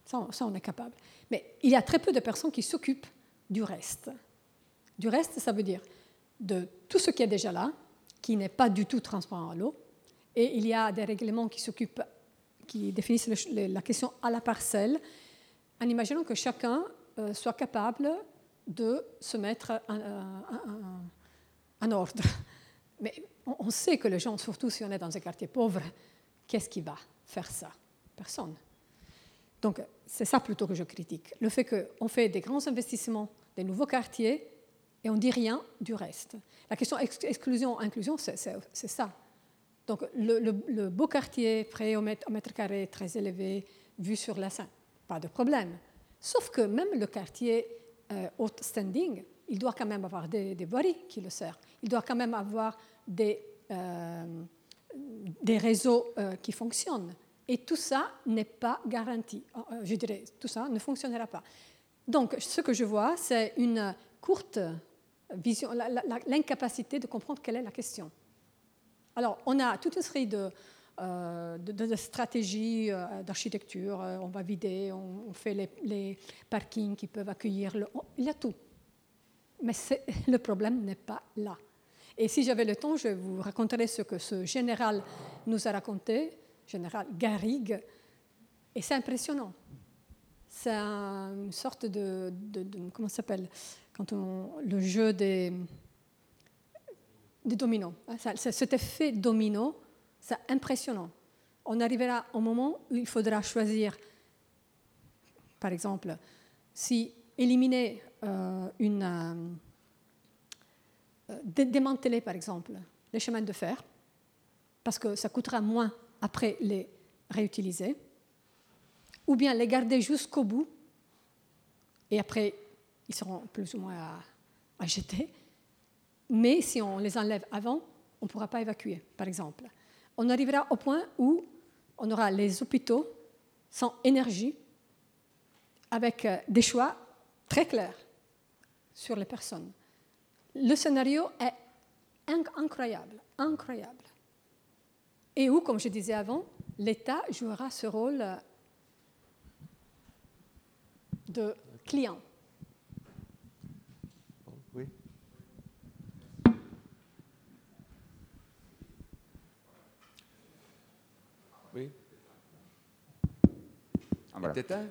Ça, ça, on est capable. Mais il y a très peu de personnes qui s'occupent du reste. Du reste, ça veut dire de tout ce qui est déjà là, qui n'est pas du tout transparent à l'eau. Et il y a des règlements qui s'occupent, qui définissent la question à la parcelle en imaginant que chacun euh, soit capable de se mettre en, ordre. Mais on, sait que les gens, surtout si on est dans un quartier pauvre, qu'est-ce qui va faire ça? Personne. Donc c'est ça plutôt que je critique. Le fait qu'on fait des grands investissements, des nouveaux quartiers, et on ne dit rien du reste. La question exclusion-inclusion, c'est ça. Donc le, beau quartier, prêt au mètre, carré, très élevé, vu sur la Seine, pas de problème. Sauf que même le quartier euh, haut standing, il doit quand même avoir des, des, qui le servent. Il doit quand même avoir des, euh, des réseaux euh, qui fonctionnent. Et tout ça n'est pas garanti. Je dirais, tout ça ne fonctionnera pas. Donc, ce que je vois, c'est une courte vision, l'incapacité de comprendre quelle est la question. Alors, on a toute une série de, euh, stratégies euh, d'architecture. Euh, on va vider, on, fait les, parkings qui peuvent accueillir. Le, il y a tout. Mais le problème n'est pas là. Et si j'avais le temps, je vous raconterai ce que ce général nous a raconté, général Garrigue, et c'est impressionnant. C'est une sorte de, comment ça s'appelle quand le jeu des, dominos. Cet effet domino c'est impressionnant. On arrivera au moment où il faudra choisir, par exemple, si éliminer euh, une. Euh, démanteler, par exemple, les chemins de fer, parce que ça coûtera moins après les réutiliser, ou bien les garder jusqu'au bout, et après, ils seront plus ou moins à, jeter. Mais si on les enlève avant, on ne pourra pas évacuer, par exemple on arrivera au point où on aura les hôpitaux sans énergie, avec euh, des choix très clairs sur les personnes. Le scénario est incroyable, incroyable. Et où, comme je disais avant, l'État jouera ce rôle de client. Ah,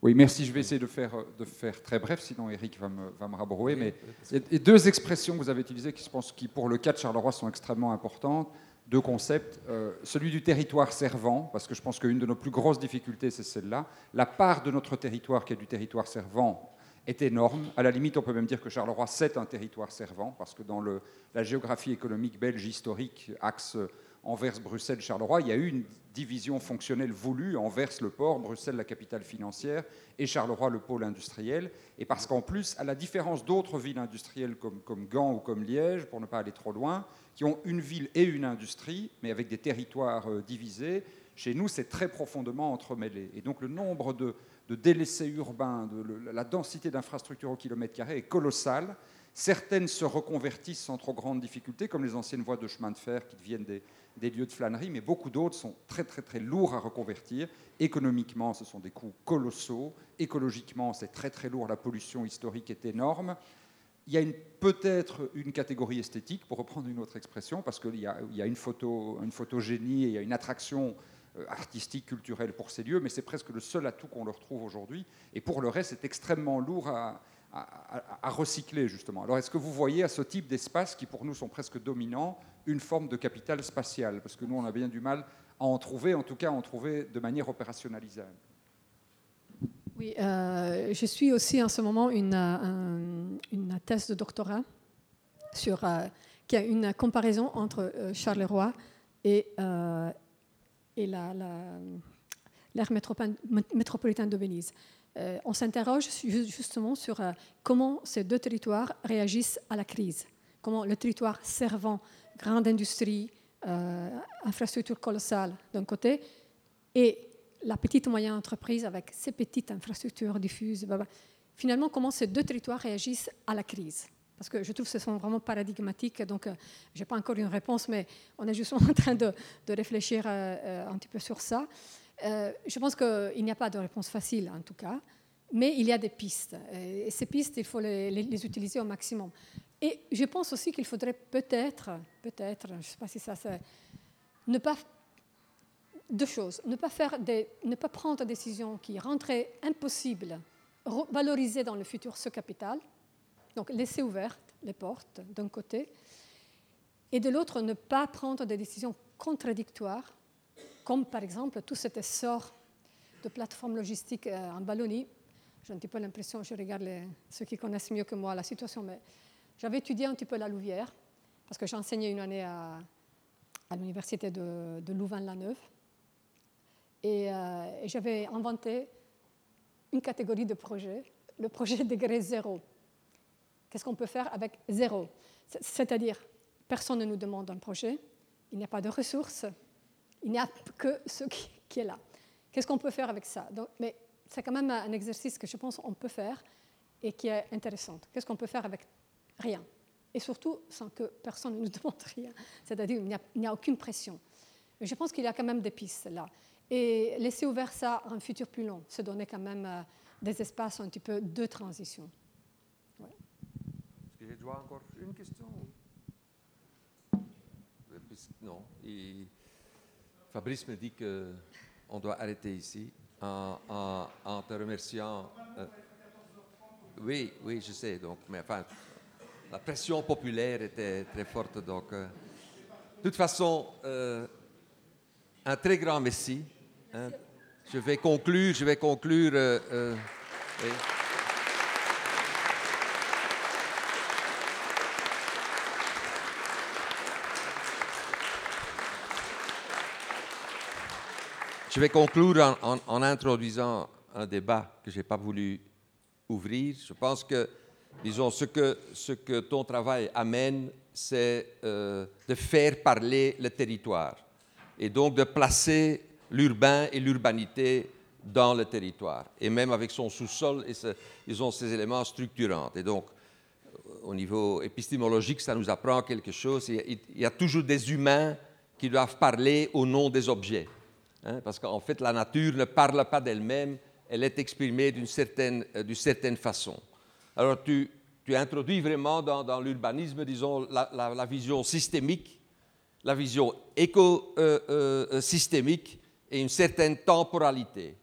oui, merci. Je vais essayer de faire, de faire très bref, sinon Eric va me, va me rabrouer. Mais il y a deux expressions que vous avez utilisées qui, je pense, qui, pour le cas de Charleroi, sont extrêmement importantes. Deux concepts. Euh, celui du territoire servant, parce que je pense qu'une de nos plus grosses difficultés, c'est celle-là. La part de notre territoire qui est du territoire servant est énorme. À la limite, on peut même dire que Charleroi, c'est un territoire servant, parce que dans le, la géographie économique belge historique, axe Anvers-Bruxelles-Charleroi, il y a eu une division fonctionnelle voulue, Anvers le port, Bruxelles la capitale financière et Charleroi le pôle industriel. Et parce qu'en plus, à la différence d'autres villes industrielles comme, comme Gand ou comme Liège, pour ne pas aller trop loin, qui ont une ville et une industrie, mais avec des territoires euh, divisés, chez nous, c'est très profondément entremêlé. Et donc le nombre de, délaissés urbains, de, la densité d'infrastructures au kilomètre carré est colossale. Certaines se reconvertissent sans trop grande difficulté, comme les anciennes voies de chemin de fer qui deviennent des, des lieux de flânerie, mais beaucoup d'autres sont très très très lourds à reconvertir. Économiquement, ce sont des coûts colossaux. Écologiquement, c'est très très lourd. La pollution historique est énorme. Il y a peut-être une catégorie esthétique, pour reprendre une autre expression, parce qu'il y a, une, photo, une photogénie et il y a une attraction euh, artistique, culturelle pour ces lieux, mais c'est presque le seul atout qu'on leur trouve aujourd'hui. Et pour le reste, c'est extrêmement lourd à, à, recycler, justement. Alors, est-ce que vous voyez à ce type d'espace, qui pour nous sont presque dominants, une forme de capital spatial Parce que nous, on a bien du mal à en trouver, en tout cas à en trouver de manière opérationnalisable. Oui, euh, je suis aussi en ce moment une, une thèse de doctorat sur, euh, qui a une comparaison entre euh, Charleroi et, et l'aire la, métropolitaine de Venise. Euh, on s'interroge justement sur euh, comment ces deux territoires réagissent à la crise, comment le territoire servant grande industrie, euh, infrastructure colossale d'un côté, et la petite moyenne entreprise avec ses petites infrastructures diffuses, bah, bah, finalement comment ces deux territoires réagissent à la crise? Parce que je trouve que ce sont vraiment paradigmatiques, donc je n'ai pas encore une réponse, mais on est justement en train de, de réfléchir un petit peu sur ça. Euh, je pense qu'il n'y a pas de réponse facile, en tout cas, mais il y a des pistes. Et ces pistes, il faut les, utiliser au maximum. Et je pense aussi qu'il faudrait peut-être, peut-être, je ne sais pas si ça c'est, ne pas deux choses, ne pas faire des, ne pas prendre des décisions qui rendraient impossible valoriser dans le futur ce capital, donc laisser ouvertes les portes d'un côté, et de l'autre ne pas prendre des décisions contradictoires comme par exemple tout cet essor de plateformes logistiques euh, en Wallonie. J'ai un petit peu l'impression, je regarde ceux qui connaissent mieux que moi la situation, mais j'avais étudié un petit peu la Louvière, parce que j'ai enseigné une année à, l'université de, Louvain-la-Neuve. Euh, et, j'avais inventé une catégorie de projets, le projet degré zéro. Qu'est-ce qu'on peut faire avec zéro? C'est-à-dire, personne ne nous demande un projet, il n'y a pas de ressources, il n'y a que ce qui, est là. Qu'est-ce qu'on peut faire avec ça? Donc, Mais c'est quand même un exercice que je pense qu'on peut faire et qui est intéressant. Qu'est-ce qu'on peut faire avec rien Et surtout sans que personne ne nous demande rien. C'est-à-dire qu'il n'y a, aucune pression. Je pense qu'il y a quand même des pistes là. Et laisser ouvert ça à un futur plus long, se donner quand même euh, des espaces un petit peu de transition. Est-ce que j'ai encore une question Non. Fabrice me dit qu'on doit arrêter ici en, te remerciant. Euh, oui, oui, je sais. Donc, mais enfin, la pression populaire était très forte. Donc, euh, de toute façon, euh, un très grand merci. Hein. Je vais conclure. Je vais conclure. Je vais conclure en, introduisant un débat que je n'ai pas voulu ouvrir. Je pense que, disons, ce que, ce que ton travail amène, c'est euh, de faire parler le territoire et donc de placer l'urbain et l'urbanité dans le territoire, et même avec son sous-sol, et ils ont ces éléments structurants. Et donc, au niveau épistémologique, ça nous apprend quelque chose. il y a toujours des humains qui doivent parler au nom des objets. Hein, parce qu'en fait, la nature ne parle pas d'elle-même, elle est exprimée d'une certaine, euh, certaine, façon. Alors, tu, introduis vraiment dans, l'urbanisme, disons, la, vision systémique, la vision écosystémique euh, euh, et une certaine temporalité.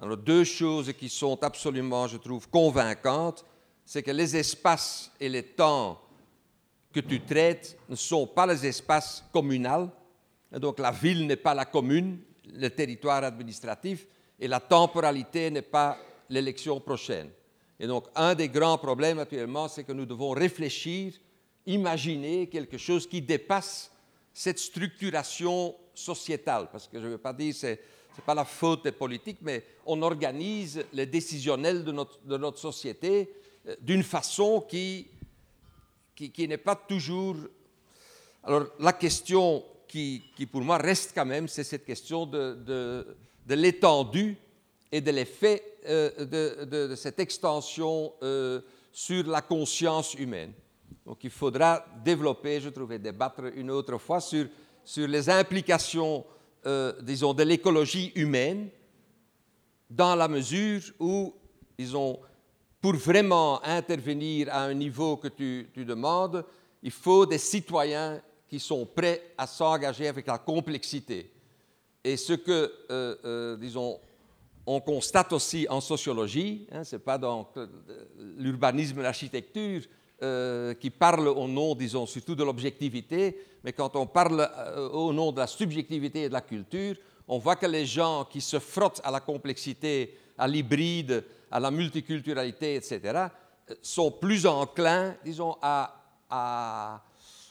Alors, deux choses qui sont absolument, je trouve, convaincantes, c'est que les espaces et les temps que tu traites ne sont pas les espaces communaux. Donc, la ville n'est pas la commune, le territoire administratif et la temporalité n'est pas l'élection prochaine. Et donc, un des grands problèmes actuellement, c'est que nous devons réfléchir, imaginer quelque chose qui dépasse cette structuration sociétale, parce que je ne veux pas dire que ce n'est pas la faute des politiques, mais on organise le décisionnel de notre, société euh, d'une façon qui, qui, n'est pas toujours... Alors la question qui, qui, pour moi reste quand même, c'est cette question de, de l'étendue et de l'effet euh, de, cette extension euh, sur la conscience humaine. Donc il faudra développer, je trouvais, débattre une autre fois sur, sur les implications, euh, disons, de l'écologie humaine dans la mesure où, disons, pour vraiment intervenir à un niveau que tu, demandes, il faut des citoyens qui sont prêts à s'engager avec la complexité. Et ce que, disons, on constate aussi en sociologie, hein, ce n'est pas dans l'urbanisme et l'architecture euh, qui parle au nom, disons, surtout de l'objectivité, mais quand on parle euh, au nom de la subjectivité et de la culture, on voit que les gens qui se frottent à la complexité, à l'hybride, à la multiculturalité, etc., euh, sont plus enclins, disons, à, à,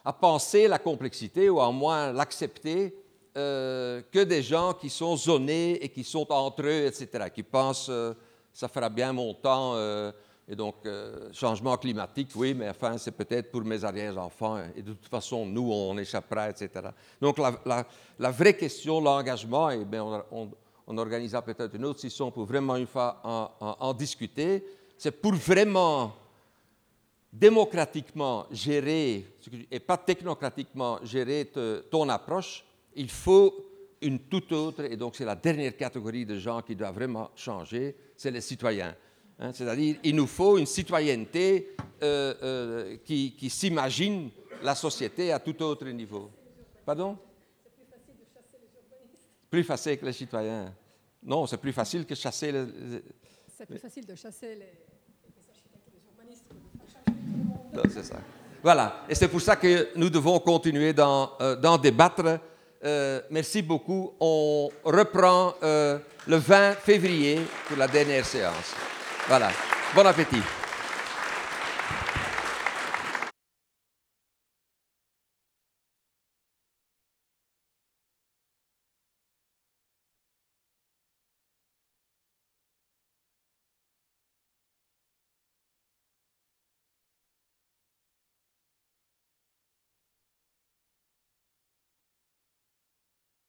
à penser la complexité ou à moins l'accepter euh, que des gens qui sont zonés et qui sont entre eux, etc., qui pensent euh, ça fera bien mon temps, euh, et donc changement climatique, oui, mais enfin c'est peut-être pour mes arrière-enfants, et de toute façon nous on échappera, etc. Donc la, vraie question, l'engagement, et bien on, on, peut-être une autre session pour vraiment une fois en, discuter, c'est pour vraiment démocratiquement gérer, et pas technocratiquement gérer ton approche, il faut une toute autre, et donc c'est la dernière catégorie de gens qui doit vraiment changer, c'est les citoyens. Hein, C'est-à-dire, il nous faut une citoyenneté euh, euh, qui, qui s'imagine la société à tout autre niveau. Pardon? Plus facile que les citoyens. Non, c'est plus facile que chasser les... C'est plus facile de chasser les, les architectes et les urbanistes Non, c'est ça. Voilà, et c'est pour ça que nous devons continuer d'en euh, débattre. Euh, merci beaucoup. On reprend euh, le 20 février pour la dernière séance. Voilà. Bon appétit.